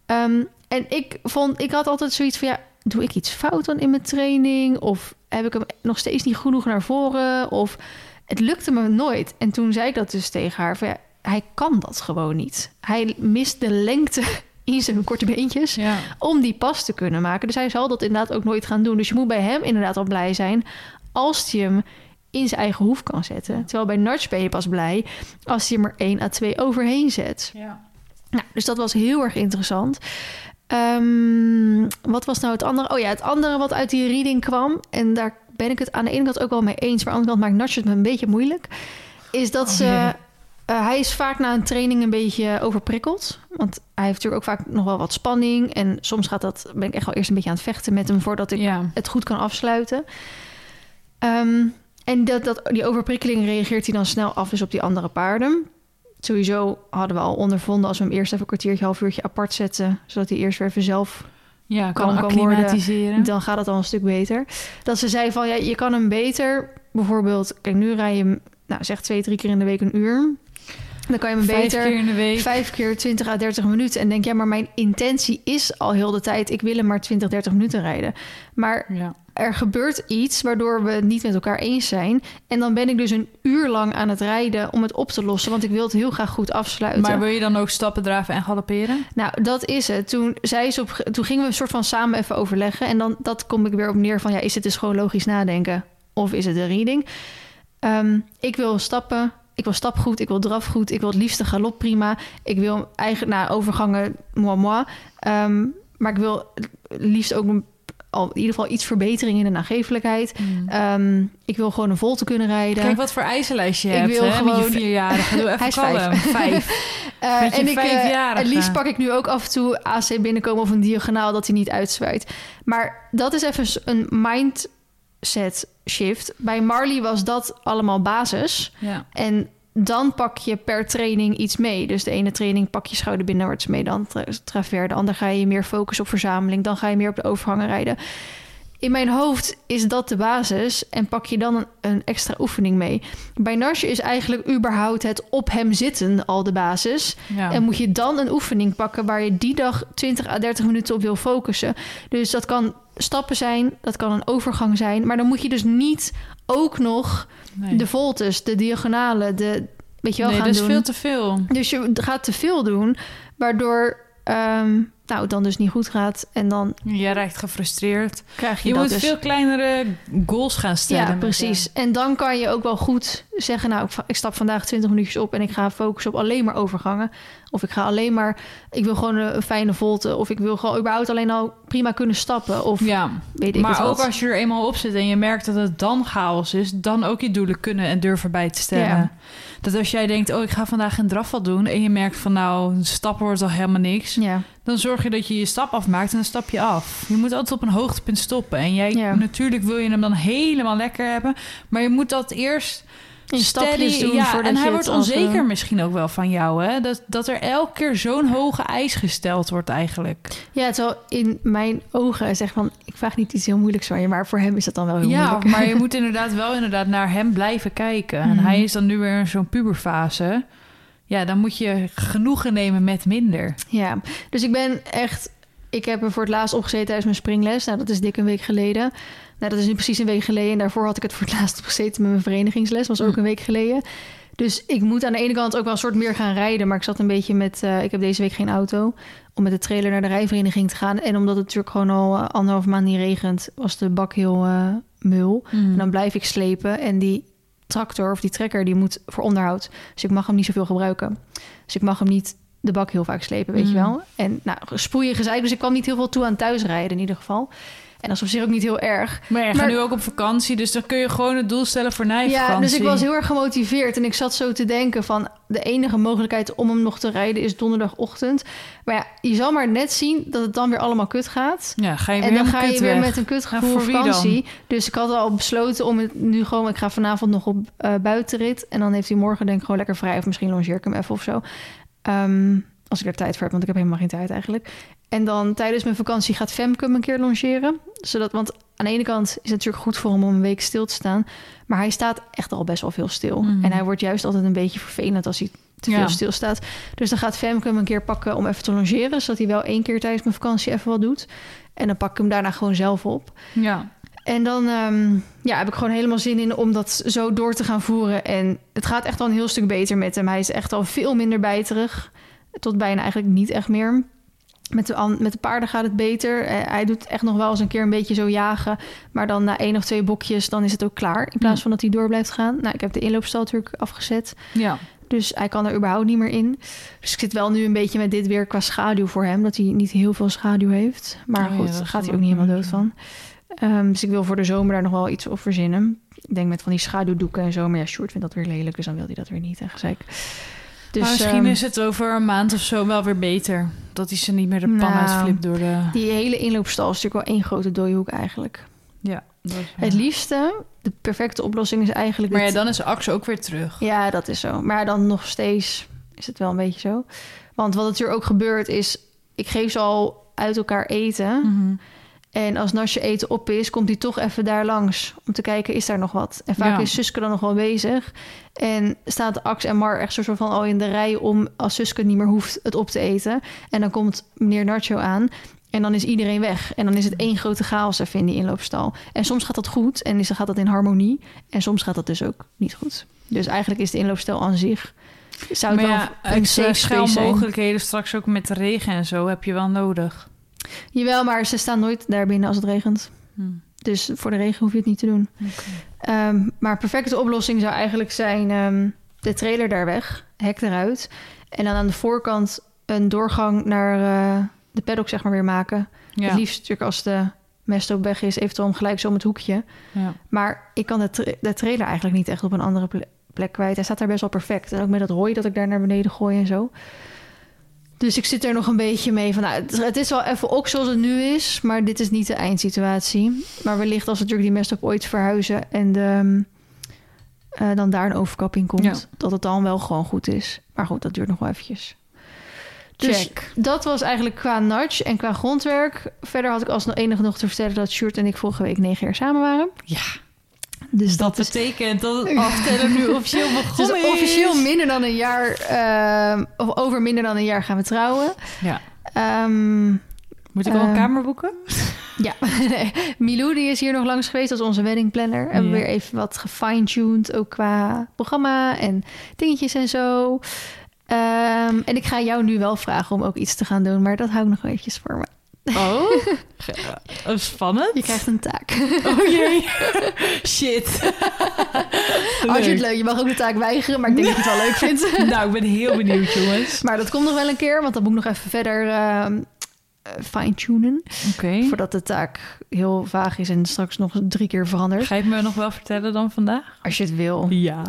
Ehm, en ik vond, ik had altijd zoiets van ja, doe ik iets fout dan in mijn training? Of heb ik hem nog steeds niet genoeg naar voren? Of het lukte me nooit. En toen zei ik dat dus tegen haar van ja, hij kan dat gewoon niet. Hij mist de lengte in zijn korte beentjes Ja. om die pas te kunnen maken. Dus hij zal dat inderdaad ook nooit gaan doen. Dus je moet bij hem inderdaad al blij zijn als hij hem in zijn eigen hoef kan zetten. Terwijl bij Narch ben je pas blij als hij hem er 1 à 2 overheen zet. Ja. Nou, dus dat was heel erg interessant. Ehm, wat was nou het andere? Oh ja, het andere wat uit die reading kwam... en daar ben ik het aan de ene kant ook wel mee eens... maar aan de andere kant maakt Narch het me een beetje moeilijk... is dat Oh, ze... eh, hij is vaak na een training een beetje overprikkeld. Want hij heeft natuurlijk ook vaak nog wel wat spanning. En soms gaat dat, ben ik echt wel eerst een beetje aan het vechten met hem voordat ik ja. het goed kan afsluiten. Ehm, en dat, dat, die overprikkeling reageert hij dan snel af dus op die andere paarden. Sowieso hadden we al ondervonden als we hem eerst even een kwartiertje, half uurtje apart zetten, zodat hij eerst weer even zelf, Ja, kan, Kan- worden- dan gaat het al een stuk beter. Dat ze zei van ja, je kan hem beter, bijvoorbeeld, kijk nu rij je hem, nou zeg twee, drie keer in de week een uur. Dan kan je hem Vijf beter keer in de week. vijf keer 20 à 30 minuten. En denk, ja, maar mijn intentie is al heel de tijd... ik wil hem maar 20, 30 minuten rijden. Maar Ja. er gebeurt iets waardoor we het niet met elkaar eens zijn. En dan ben ik dus een uur lang aan het rijden om het op te lossen. Want ik wil het heel graag goed afsluiten. Maar wil je dan ook stappen draven en galopperen? Nou, dat is het. Toen, zei ze op, toen gingen we een soort van samen even overleggen. En dan dat kom ik weer op neer van... ja, is het dus gewoon logisch nadenken? Of is het een reading? Ehm, ik wil stappen... Ik wil stapgoed, ik wil drafgoed, ik wil het liefste galop prima. Ik wil eigen na overgangen moi moi. Ehm, maar ik wil liefst ook een, al in ieder geval iets verbetering in de nagevelijkheid. Ehm, ik wil gewoon een volte kunnen rijden. Kijk wat voor eisenlijstje je Ik hebt wil hè, met gewoon- je vierjarige. Doe even Hij is vijf. Vijf. Eh, en ik, eh, het liefst pak ik nu ook af en toe AC binnenkomen of een diagonaal dat hij niet uitzwaait. Maar dat is even een mindset shift. Bij Marley was dat allemaal basis. Ja. En dan pak je per training iets mee. Dus de ene training pak je schouderbindenwaarts mee, dan tra. De andere ga je meer focussen op verzameling. Dan ga je meer op de overgangen rijden. In mijn hoofd is dat de basis en pak je dan een, een extra oefening mee. Bij Narsje is eigenlijk überhaupt het op hem zitten al de basis. Ja. En moet je dan een oefening pakken waar je die dag 20 à 30 minuten op wil focussen. Dus dat kan stappen zijn, dat kan een overgang zijn. Maar dan moet je dus niet ook nog nee. de voltes, de diagonalen, de, weet je wel, nee, gaan dat is doen. veel te veel. Dus je gaat te veel doen, waardoor... ehm, nou, het dan dus niet goed gaat. En dan Jij raakt gefrustreerd. krijg je, Je moet dus. veel kleinere goals gaan stellen. Ja, precies. En dan kan je ook wel goed zeggen... nou, ik, stap vandaag 20 minuutjes op... en ik ga focussen op alleen maar overgangen. Of ik ga alleen maar... ik wil gewoon een, fijne volte... of ik wil gewoon überhaupt alleen al prima kunnen stappen... of je. Ja, weet ik maar het ook wat. als je er eenmaal op zit en je merkt dat het dan chaos is, dan ook je doelen kunnen en durven bij te stellen. Ja. Dat als jij denkt, oh, ik ga vandaag een drafval doen en je merkt van, nou, stappen wordt al helemaal niks, Ja, dan zorg je dat je je stap afmaakt en dan stap je af. Je moet altijd op een hoogtepunt stoppen. En jij, Ja. natuurlijk wil je hem dan helemaal lekker hebben, maar je moet dat eerst in stapjes doen ja, en hij wordt eh, onzeker misschien ook wel van jou, hè? Dat, dat er elke keer zo'n hoge eis gesteld wordt eigenlijk. Ja, terwijl in mijn ogen zeg van... ik vraag niet iets heel moeilijks van je... maar voor hem is dat dan wel heel Ja, moeilijk. maar je moet inderdaad wel inderdaad naar hem blijven kijken. En Mhm. hij is dan nu weer in zo'n puberfase. Ja, dan moet je genoegen nemen met minder. Ja, dus ik ben echt... Ik heb er voor het laatst opgezeten tijdens mijn springles. Nou, dat is dik een week geleden. Nou, dat is nu precies een week geleden. En daarvoor had ik het voor het laatst opgezeten met mijn verenigingsles. was ook Hm. een week geleden. Dus ik moet aan de ene kant ook wel een soort meer gaan rijden. Maar ik zat een beetje met... eh, ik heb deze week geen auto. Om met de trailer naar de rijvereniging te gaan. En omdat het natuurlijk gewoon al uh, anderhalf maand niet regent... was de bak heel eh, mul. En dan blijf ik slepen. En die tractor of die trekker, die moet voor onderhoud. Dus ik mag hem niet zoveel gebruiken. Dus ik mag hem niet de bak heel vaak slepen, weet je Mm. wel. En nou, sproeien gezeik, dus ik kwam niet heel veel toe aan thuisrijden in ieder geval. En dat is op zich ook niet heel erg. Maar je gaat nu ook op vakantie, dus dan kun je gewoon het doel stellen voor na je Ja, vakantie. dus ik was heel erg gemotiveerd. En ik zat zo te denken van... de enige mogelijkheid om hem nog te rijden is donderdagochtend. Maar ja, je zal maar net zien dat het dan weer allemaal kut gaat. Ja, ga je weer En dan ga je kut weer weg. met een kutgevoel Ja, op voor dan? vakantie. Dus ik had al besloten om het nu gewoon... Ik ga vanavond nog op eh, buitenrit. En dan heeft hij morgen denk ik gewoon lekker vrij. Of misschien longeer ik hem even of zo. Ehm, als ik er tijd voor heb, want ik heb helemaal geen tijd eigenlijk. En dan tijdens mijn vakantie gaat Femke hem een keer longeren. Zodat, want aan de ene kant is het natuurlijk goed voor hem om een week stil te staan. Maar hij staat echt al best wel veel stil. Mhm. En hij wordt juist altijd een beetje vervelend als hij te veel Ja. stilstaat. Dus dan gaat Femke hem een keer pakken om even te longeren. Zodat hij wel één keer tijdens mijn vakantie even wat doet. En dan pak ik hem daarna gewoon zelf op. Ja. En dan ehm, ja, heb ik gewoon helemaal zin in om dat zo door te gaan voeren. En het gaat echt al een heel stuk beter met hem. Hij is echt al veel minder bijterig. Tot bijna eigenlijk niet echt meer. Met de, met de paarden gaat het beter. Eh, hij doet echt nog wel eens een keer een beetje zo jagen. Maar dan na één of twee bokjes, dan is het ook klaar. In plaats van dat hij door blijft gaan. Nou, ik heb de inloopstal natuurlijk afgezet. ja. Dus hij kan er überhaupt niet meer in. Dus ik zit wel nu een beetje met dit weer qua schaduw voor hem. Dat hij niet heel veel schaduw heeft. Maar Oh goed, daar gaat hij ook niet helemaal dood van. Ehm, dus ik wil voor de zomer daar nog wel iets op verzinnen. Ik denk met van die schaduwdoeken en zo. Maar ja, Sjoerd vindt dat weer lelijk. Dus dan wil hij dat weer niet. En gezeik. Dus maar misschien ehm, is het over een maand of zo wel weer beter. Dat hij ze niet meer de pan Nou, uitflipt door de... die hele inloopstal is natuurlijk wel één grote dooihoek eigenlijk. Ja. dat is. Het liefste, de perfecte oplossing is eigenlijk... Maar ja, dan is Axe ook weer terug. Ja, dat is zo. Maar dan nog steeds is het wel een beetje zo. Want wat natuurlijk ook gebeurt is... ik geef ze al uit elkaar eten. Mhm. En als Nasje eten op is, komt hij toch even daar langs... om te kijken, is daar nog wat? En vaak Ja. is Suske dan nog wel bezig. En staat Ax en Mar echt zo soort van al in de rij... om als Suske niet meer hoeft het op te eten. En dan komt meneer Nacho aan... En dan is iedereen weg. En dan is het één grote chaos even in die inloopstal. En soms gaat dat goed en is- gaat dat in harmonie. En soms gaat dat dus ook niet goed. Dus eigenlijk is de inloopstal aan zich... Zou het Maar wel ja, een safe space zijn. mogelijkheden straks ook met de regen en zo heb je wel nodig. Jawel, maar ze staan nooit daar binnen als het regent. Hm. Dus voor de regen hoef je het niet te doen. Ehm, maar perfecte oplossing zou eigenlijk zijn... ehm, de trailer daar weg, hek eruit... en dan aan de voorkant een doorgang naar eh, de paddock zeg maar weer maken. Ja. Het liefst natuurlijk als de mest op weg is... eventueel om gelijk zo om het hoekje. ja. Maar ik kan de, tra- de trailer eigenlijk niet echt op een andere ple- plek kwijt. Hij staat daar best wel perfect. En ook met dat hooi dat ik daar naar beneden gooi en zo. Dus ik zit er nog een beetje mee van... Nou, het, het is wel even ook zoals het nu is... maar dit is niet de eindsituatie. Maar wellicht als we natuurlijk die mest op ooit verhuizen... en de, ehm, eh, dan daar een overkapping komt... Ja. dat het dan wel gewoon goed is. Maar goed, dat duurt nog wel eventjes. Dus Check. dat was eigenlijk qua nudge en qua grondwerk. Verder had ik als nog enige nog te vertellen... dat Sjoerd en ik vorige week negen jaar samen waren. Ja, Dus dat dat is betekent dat het aftellen nu officieel begonnen is is. officieel minder dan een jaar, ehm, of over minder dan een jaar gaan we trouwen. Ja. Ehm, Moet ik al een Ehm, kamer boeken? ja, nee. Milou die is hier nog langs geweest als onze weddingplanner. We Ja. weer even wat gefine-tuned, ook qua programma en dingetjes en zo. En ik ga jou nu wel vragen om ook iets te gaan doen, maar dat hou ik nog eventjes voor me. Oh, oh spannend. Je krijgt een taak. Oh jee. Shit. Als je het leuk, je mag ook de taak weigeren, maar ik denk dat je het wel leuk vindt. Nou, ik ben heel benieuwd, jongens. maar dat komt nog wel een keer, want dan moet ik nog even verder eh, fine-tunen. Oké. Voordat de taak heel vaag is en straks nog drie keer verandert. Ga je het me nog wel vertellen dan vandaag? Als je het wil. Ja.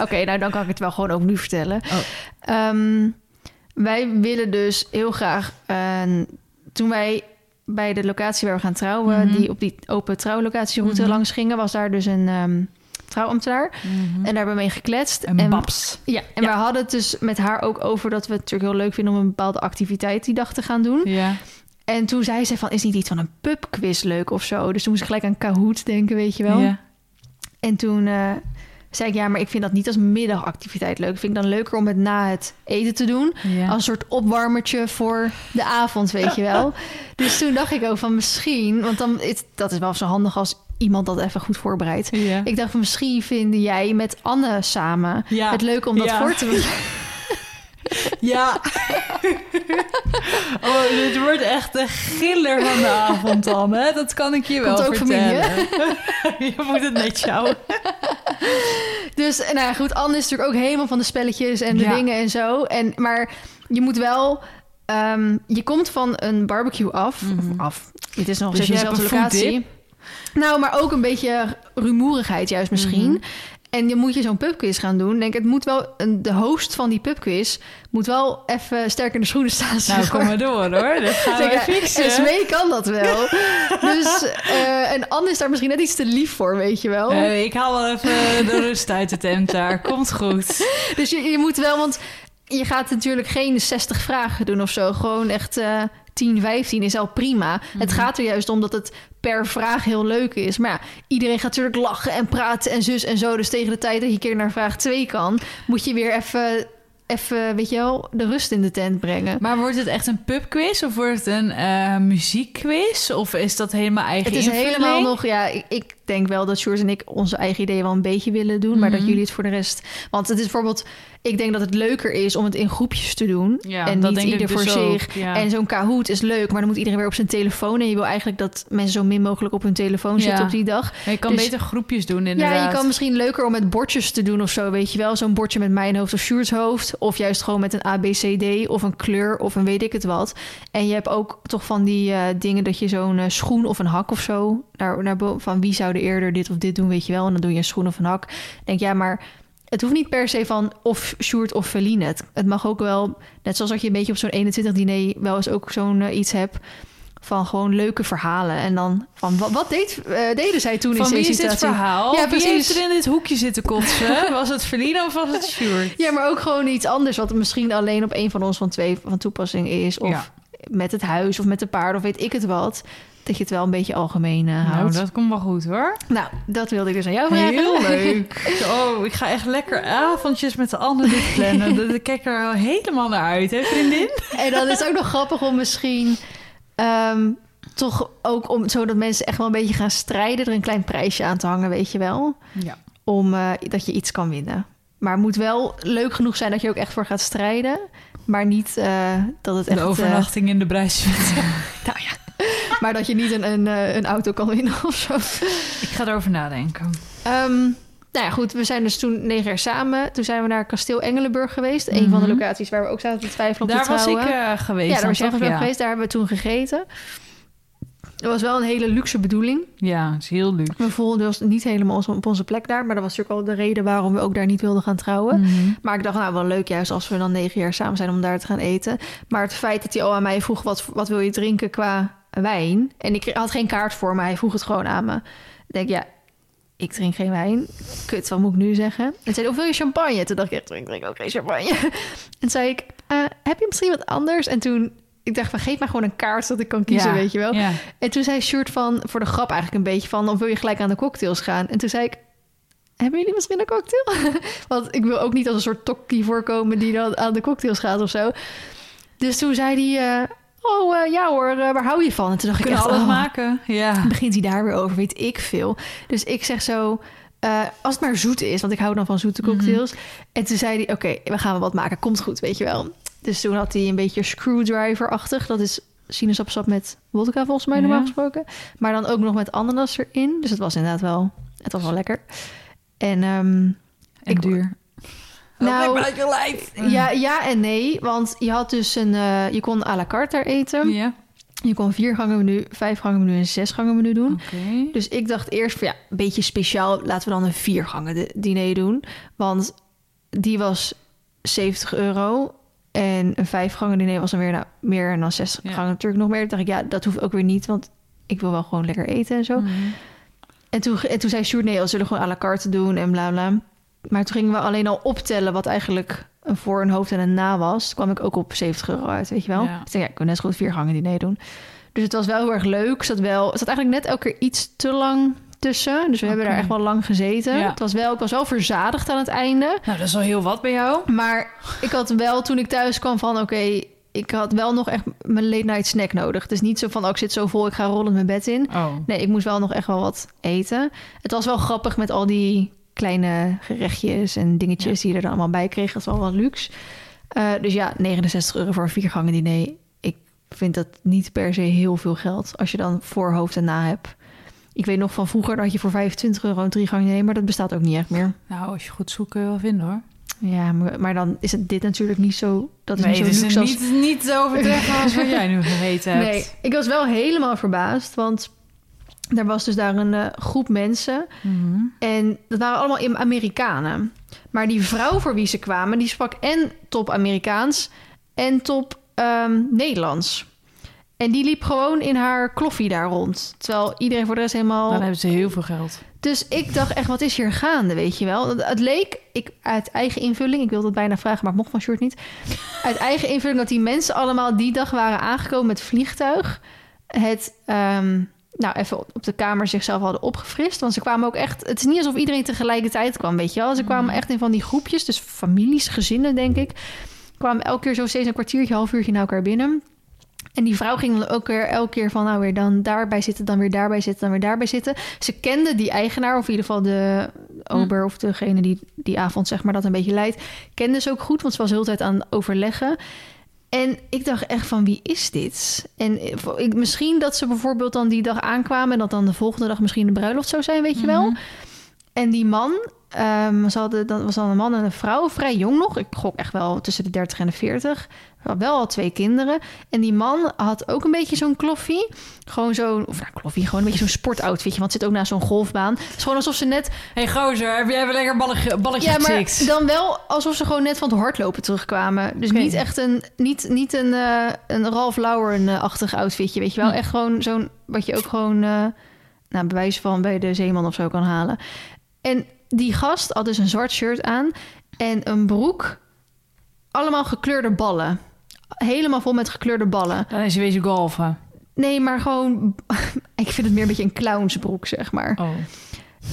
Oké, nou dan kan ik het wel gewoon ook nu vertellen. Oh. Ehm, wij willen dus heel graag... eh, toen wij bij de locatie waar we gaan trouwen... Mhm. die op die open trouwlocatieroute Mhm. langs gingen... was daar dus een ehm, trouwambtenaar. En daar hebben we mee gekletst. En en babs. Ja, en Ja. we hadden het dus met haar ook over... dat we het natuurlijk heel leuk vinden om een bepaalde activiteit die dag te gaan doen. Ja. En toen zei ze van, is niet iets van een pubquiz leuk of zo? Dus toen moest ik gelijk aan Kahoot denken, weet je wel. Ja. En toen eh, zei ik, ja, maar ik vind dat niet als middagactiviteit leuk. Ik vind het dan leuker om het na het eten te doen. Ja. Als een soort opwarmertje voor de avond, weet je wel. dus toen dacht ik ook van misschien... want dan is, dat is wel zo handig als iemand dat even goed voorbereidt. Ja. Ik dacht van misschien vind jij met Anne samen Ja. het leuk om dat voor te doen. Ja. oh, dit wordt echt de giller van de avond dan, hè? Dat kan ik je wel Komt ook vertellen. je moet het netjes houden. Dus nou ja, goed, Anne is natuurlijk ook helemaal van de spelletjes en de Ja. dingen en zo. En, maar je moet wel... ehm, je komt van een barbecue af. Mhm. Of af. Het is nog Dus steeds hebt dezelfde een locatie. Nou, maar ook een beetje rumoerigheid juist misschien. Mhm. En je moet je zo'n pubquiz gaan doen. Denk, het moet wel een, de host van die pubquiz moet wel even sterk in de schoenen staan. Nou, kom maar. door, hoor. Dat gaan Zeg, we fixen. En Smee kan dat wel. dus, eh, en Anne is daar misschien net iets te lief voor, weet je wel. Eh, ik haal wel even de rust uit de tent daar. Komt goed. Dus je, je moet wel, want je gaat natuurlijk geen 60 vragen doen of zo. Gewoon echt eh 10, 15 is al prima. Het gaat er juist om dat het per vraag heel leuk is. Maar ja, iedereen gaat natuurlijk lachen en praten en zus en zo. Dus tegen de tijd dat je een keer naar vraag 2 kan, moet je weer even, even weet je wel, de rust in de tent brengen. Maar wordt het echt een pubquiz of wordt het een eh, muziekquiz? Of is dat helemaal eigen Het is invulling? helemaal nog, ja, ik, ik denk wel dat Sjoerd en ik onze eigen ideeën wel een beetje willen doen, maar dat Mhm. jullie het voor de rest. Want het is bijvoorbeeld, ik denk dat het leuker is om het in groepjes te doen Ja, en dat niet ieder voor dus zich. ook, ja. En zo'n Kahoot is leuk, maar dan moet iedereen weer op zijn telefoon en je wil eigenlijk dat mensen zo min mogelijk op hun telefoon zitten Ja. op die dag. Maar je kan Dus- beter groepjes doen inderdaad. Ja, je kan misschien leuker om met bordjes te doen of zo, weet je wel. Zo'n bordje met mijn hoofd of Sjoerd's hoofd. Of juist gewoon met een ABCD of een kleur of een weet ik het wat. En je hebt ook toch van die eh, dingen dat je zo'n eh, schoen of een hak of zo... Naar, naar van wie zou er eerder dit of dit doen, weet je wel. En dan doe je een schoen of een hak. Denk, ja, maar het hoeft niet per se van of Sjoerd of Feline. Het, het mag ook wel, net zoals dat je een beetje op zo'n 21-diner... wel eens ook zo'n eh, iets hebt van gewoon leuke verhalen. En dan van, wat, wat deed, eh, deden zij toen Van in wie deze is dit situatie? verhaal? Ja, Wie precies. heeft er in dit hoekje zitten kotsen? Was het Verlina of was het Sjoerd? Ja, maar ook gewoon iets anders wat misschien alleen op een van ons van twee van toepassing is. Of Ja. Met het huis of met de paarden of weet ik het wat. Dat je het wel een beetje algemeen eh, Nou, houdt. dat komt wel goed hoor. Nou, dat wilde ik dus aan jou vragen. Heel leuk. Oh, ik ga echt lekker avondjes met de anderen dit plannen. Dat- Ik kijk er al helemaal naar uit, hè vriendin? En dan is het ook nog grappig om misschien ehm, toch ook om zodat mensen echt wel een beetje gaan strijden, er een klein prijsje aan te hangen, weet je wel. Ja. Om eh, dat je iets kan winnen. Maar het moet wel leuk genoeg zijn dat je ook echt voor gaat strijden. Maar niet eh, dat het echt... De eh, overnachting in de Bruiswit. nou ja. Maar dat je niet een, een, eh, een auto kan winnen of zo. Ik ga erover nadenken. Ehm, nou ja, goed. We zijn dus toen negen jaar samen. Toen zijn we naar Kasteel Engelenburg geweest. Een van de Mhm. locaties waar we ook zaten te twijfelen op Daar te was ik geweest. ja, daar was jij ook ja. geweest. Daar hebben we toen gegeten. Het was wel een hele luxe bedoeling. Ja, het is heel luxe. We voelden ons niet helemaal op onze plek daar. Maar dat was natuurlijk al de reden waarom we ook daar niet wilden gaan trouwen. Mhm. Maar ik dacht, nou wel leuk juist als we dan negen jaar samen zijn om daar te gaan eten. Maar het feit dat hij al aan mij vroeg, wat, wat wil je drinken qua wijn? En ik had geen kaart voor me, hij vroeg het gewoon aan me. Ik denk, ja, ik drink geen wijn. Kut, wat moet ik nu zeggen? En zei of wil je champagne? Toen dacht ik, echt, ik drink ook geen champagne. En zei ik, eh, heb je misschien wat anders? En toen, ik dacht van, geef mij gewoon een kaart zodat ik kan kiezen, Ja, weet je wel. Ja. En toen zei Sjoerd van, voor de grap eigenlijk een beetje van... of wil je gelijk aan de cocktails gaan? En toen zei ik, hebben jullie misschien een cocktail? Want ik wil ook niet als een soort tokkie voorkomen... die dan aan de cocktails gaat of zo. Dus toen zei hij, eh, oh eh, ja hoor, eh, waar hou je van? En toen dacht We ik kunnen echt, alles oh, maken. Ja. begint hij daar weer over, weet ik veel. Dus ik zeg zo, als het maar zoet is, want ik hou dan van zoete Mhm. cocktails. En toen zei hij, oké, we gaan wel wat maken. Komt goed, weet je wel. Dus toen had hij een beetje screwdriver-achtig. Dat is sinaasappelsap met vodka volgens mij Ja. normaal gesproken. Maar dan ook nog met ananas erin. Dus het was inderdaad wel, het was wel lekker. En ehm, En Ik- duur. Nou, uit je lijf. ja, ja en nee. Want je had dus een, eh, je kon à la carte daar eten. Ja, Je kon vier gangen menu, vijf gangen menu en zes gangen menu doen. Dus ik dacht eerst van ja, een beetje speciaal. Laten we dan een vier gangen di- diner doen. Want die was 70 euro. En een vijf gangen diner was dan weer nou, meer dan 60 Ja. gangen natuurlijk nog meer. Toen dacht ik ja, dat hoeft ook weer niet. Want ik wil wel gewoon lekker eten en zo. Mhm. En, toen, en toen zei Sjoerd nee, we zullen gewoon à la carte doen en bla bla. Maar toen gingen we alleen al optellen wat eigenlijk een voor, een hoofd en een na was. Toen kwam ik ook op 70 euro uit, weet je wel. Ja. Ik dacht, ja, ik kan net zo goed vier gangen diner doen. Dus het was wel heel erg leuk. Zat, wel, zat eigenlijk net elke keer iets te lang tussen. Dus we hebben daar echt wel lang gezeten. Ja. Het was wel, ik was wel verzadigd aan het einde. Nou, dat is al heel wat bij jou. Maar ik had wel toen ik thuis kwam van... oké, ik had wel nog echt mijn late night snack nodig. Het is niet zo van, oh, ik zit zo vol, ik ga rollend mijn bed in. Oh. Nee, ik moest wel nog echt wel wat eten. Het was wel grappig met al die kleine gerechtjes en dingetjes die er dan allemaal bij kregen. Dat was wel wat luxe. Eh, dus ja, 69 euro voor een viergangen diner. Ik vind dat niet per se heel veel geld. Als je dan voor hoofd en na hebt. Ik weet nog van vroeger dat je voor 25 euro een drie gangen diner... maar dat bestaat ook niet echt meer. Nou, als je goed zoekt kun je wel vinden hoor. Ja, maar, maar dan is het dit natuurlijk niet zo... Dat is nee, niet het zo is luxe als... niet, niet zo overtreffen als wat jij nu gegeten hebt. Nee, ik was wel helemaal verbaasd, want... Er was dus daar een eh, groep mensen Mhm. En dat waren allemaal Amerikanen. Maar die vrouw voor wie ze kwamen, die sprak en top Amerikaans en top ehm, Nederlands. En die liep gewoon in haar kloffie daar rond. Terwijl iedereen voor de rest helemaal... Dan hebben ze heel veel geld. Dus ik dacht echt, wat is hier gaande, weet je wel? Het- leek, ik, uit eigen invulling... Ik wilde het bijna vragen, maar het mocht van Short niet. Uit eigen invulling dat die mensen allemaal die dag waren aangekomen met vliegtuig. Het, ehm, nou, even op op de kamer zichzelf hadden opgefrist. Want ze kwamen ook echt... Het is niet alsof iedereen tegelijkertijd kwam, weet je wel? Ze kwamen echt in van die groepjes, dus families, gezinnen, denk ik. Kwamen elke keer zo steeds een kwartiertje, half uurtje naar elkaar binnen. En die vrouw ging dan ook weer elke keer van... nou weer dan daarbij zitten, dan weer daarbij zitten, dan weer daarbij zitten. Ze kende die eigenaar, of in ieder geval de ober... of degene die die avond zeg maar dat een beetje leidt... kende ze ook goed, want ze was de hele tijd aan het overleggen. En ik dacht echt van, wie is dit? En ik, misschien dat ze bijvoorbeeld dan die dag aankwamen... en dat dan de volgende dag misschien de bruiloft zou zijn, weet je wel. Mhm. En die man, ehm, ze hadden, dan was dan een man en een vrouw, vrij jong nog. Ik gok echt wel tussen de 30 en de 40. Wel al twee kinderen. En die man had ook een beetje zo'n kloffie. Gewoon zo'n, of nou, kloffie, gewoon een beetje zo'n sportoutfitje. Want het zit ook naast zo'n golfbaan. Het is gewoon alsof ze net... hey, gozer, heb jij even lekker balletje, balletje Ja, maar dan wel alsof ze gewoon net van het hardlopen terugkwamen. Dus niet echt een, niet, niet een, eh, een Ralph Lauren-achtig outfitje, weet je wel. Hm. Echt gewoon zo'n, wat je ook gewoon, eh nou, bewijs van bij de zeeman of zo kan halen. En die gast had dus een zwart shirt aan en een broek. Allemaal gekleurde ballen. Helemaal vol met gekleurde ballen. Dan is hij wezen golven. Nee, maar gewoon... ik vind het meer een beetje een clownsbroek, zeg maar. Oh.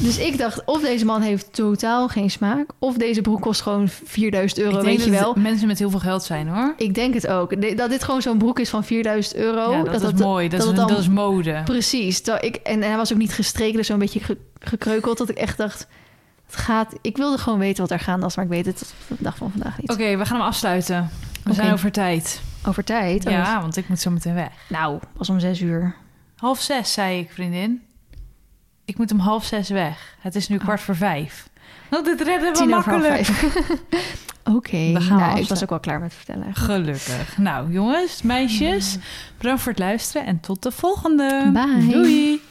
Dus ik dacht, of deze man heeft totaal geen smaak... of deze broek kost gewoon 4000 euro, weet je dat wel. mensen met heel veel geld zijn hoor. Ik denk het ook. Dat dit gewoon zo'n broek is van 4000 euro. ja, dat, is mooi. Dat, is, dan- dat is mode. Precies. Ik, en, en hij was ook niet gestreken, dus zo'n beetje ge- gekreukeld... dat ik echt dacht, het gaat... Ik wilde gewoon weten wat er gaande was, maar ik weet het tot de dag van vandaag niet. Oké, we gaan hem afsluiten. We zijn over tijd. Over tijd? Oh, Ja, want ik moet zo meteen weg. Nou, was om zes uur. Half zes, zei ik, vriendin. Ik moet om half zes weg. Het is nu kwart voor vijf. Nou, dit redden we Tien makkelijk. Oké, we nou, ik was ook al klaar met vertellen. Gelukkig. Nou, jongens, meisjes, bedankt voor het luisteren en tot de volgende. Bye. Doei.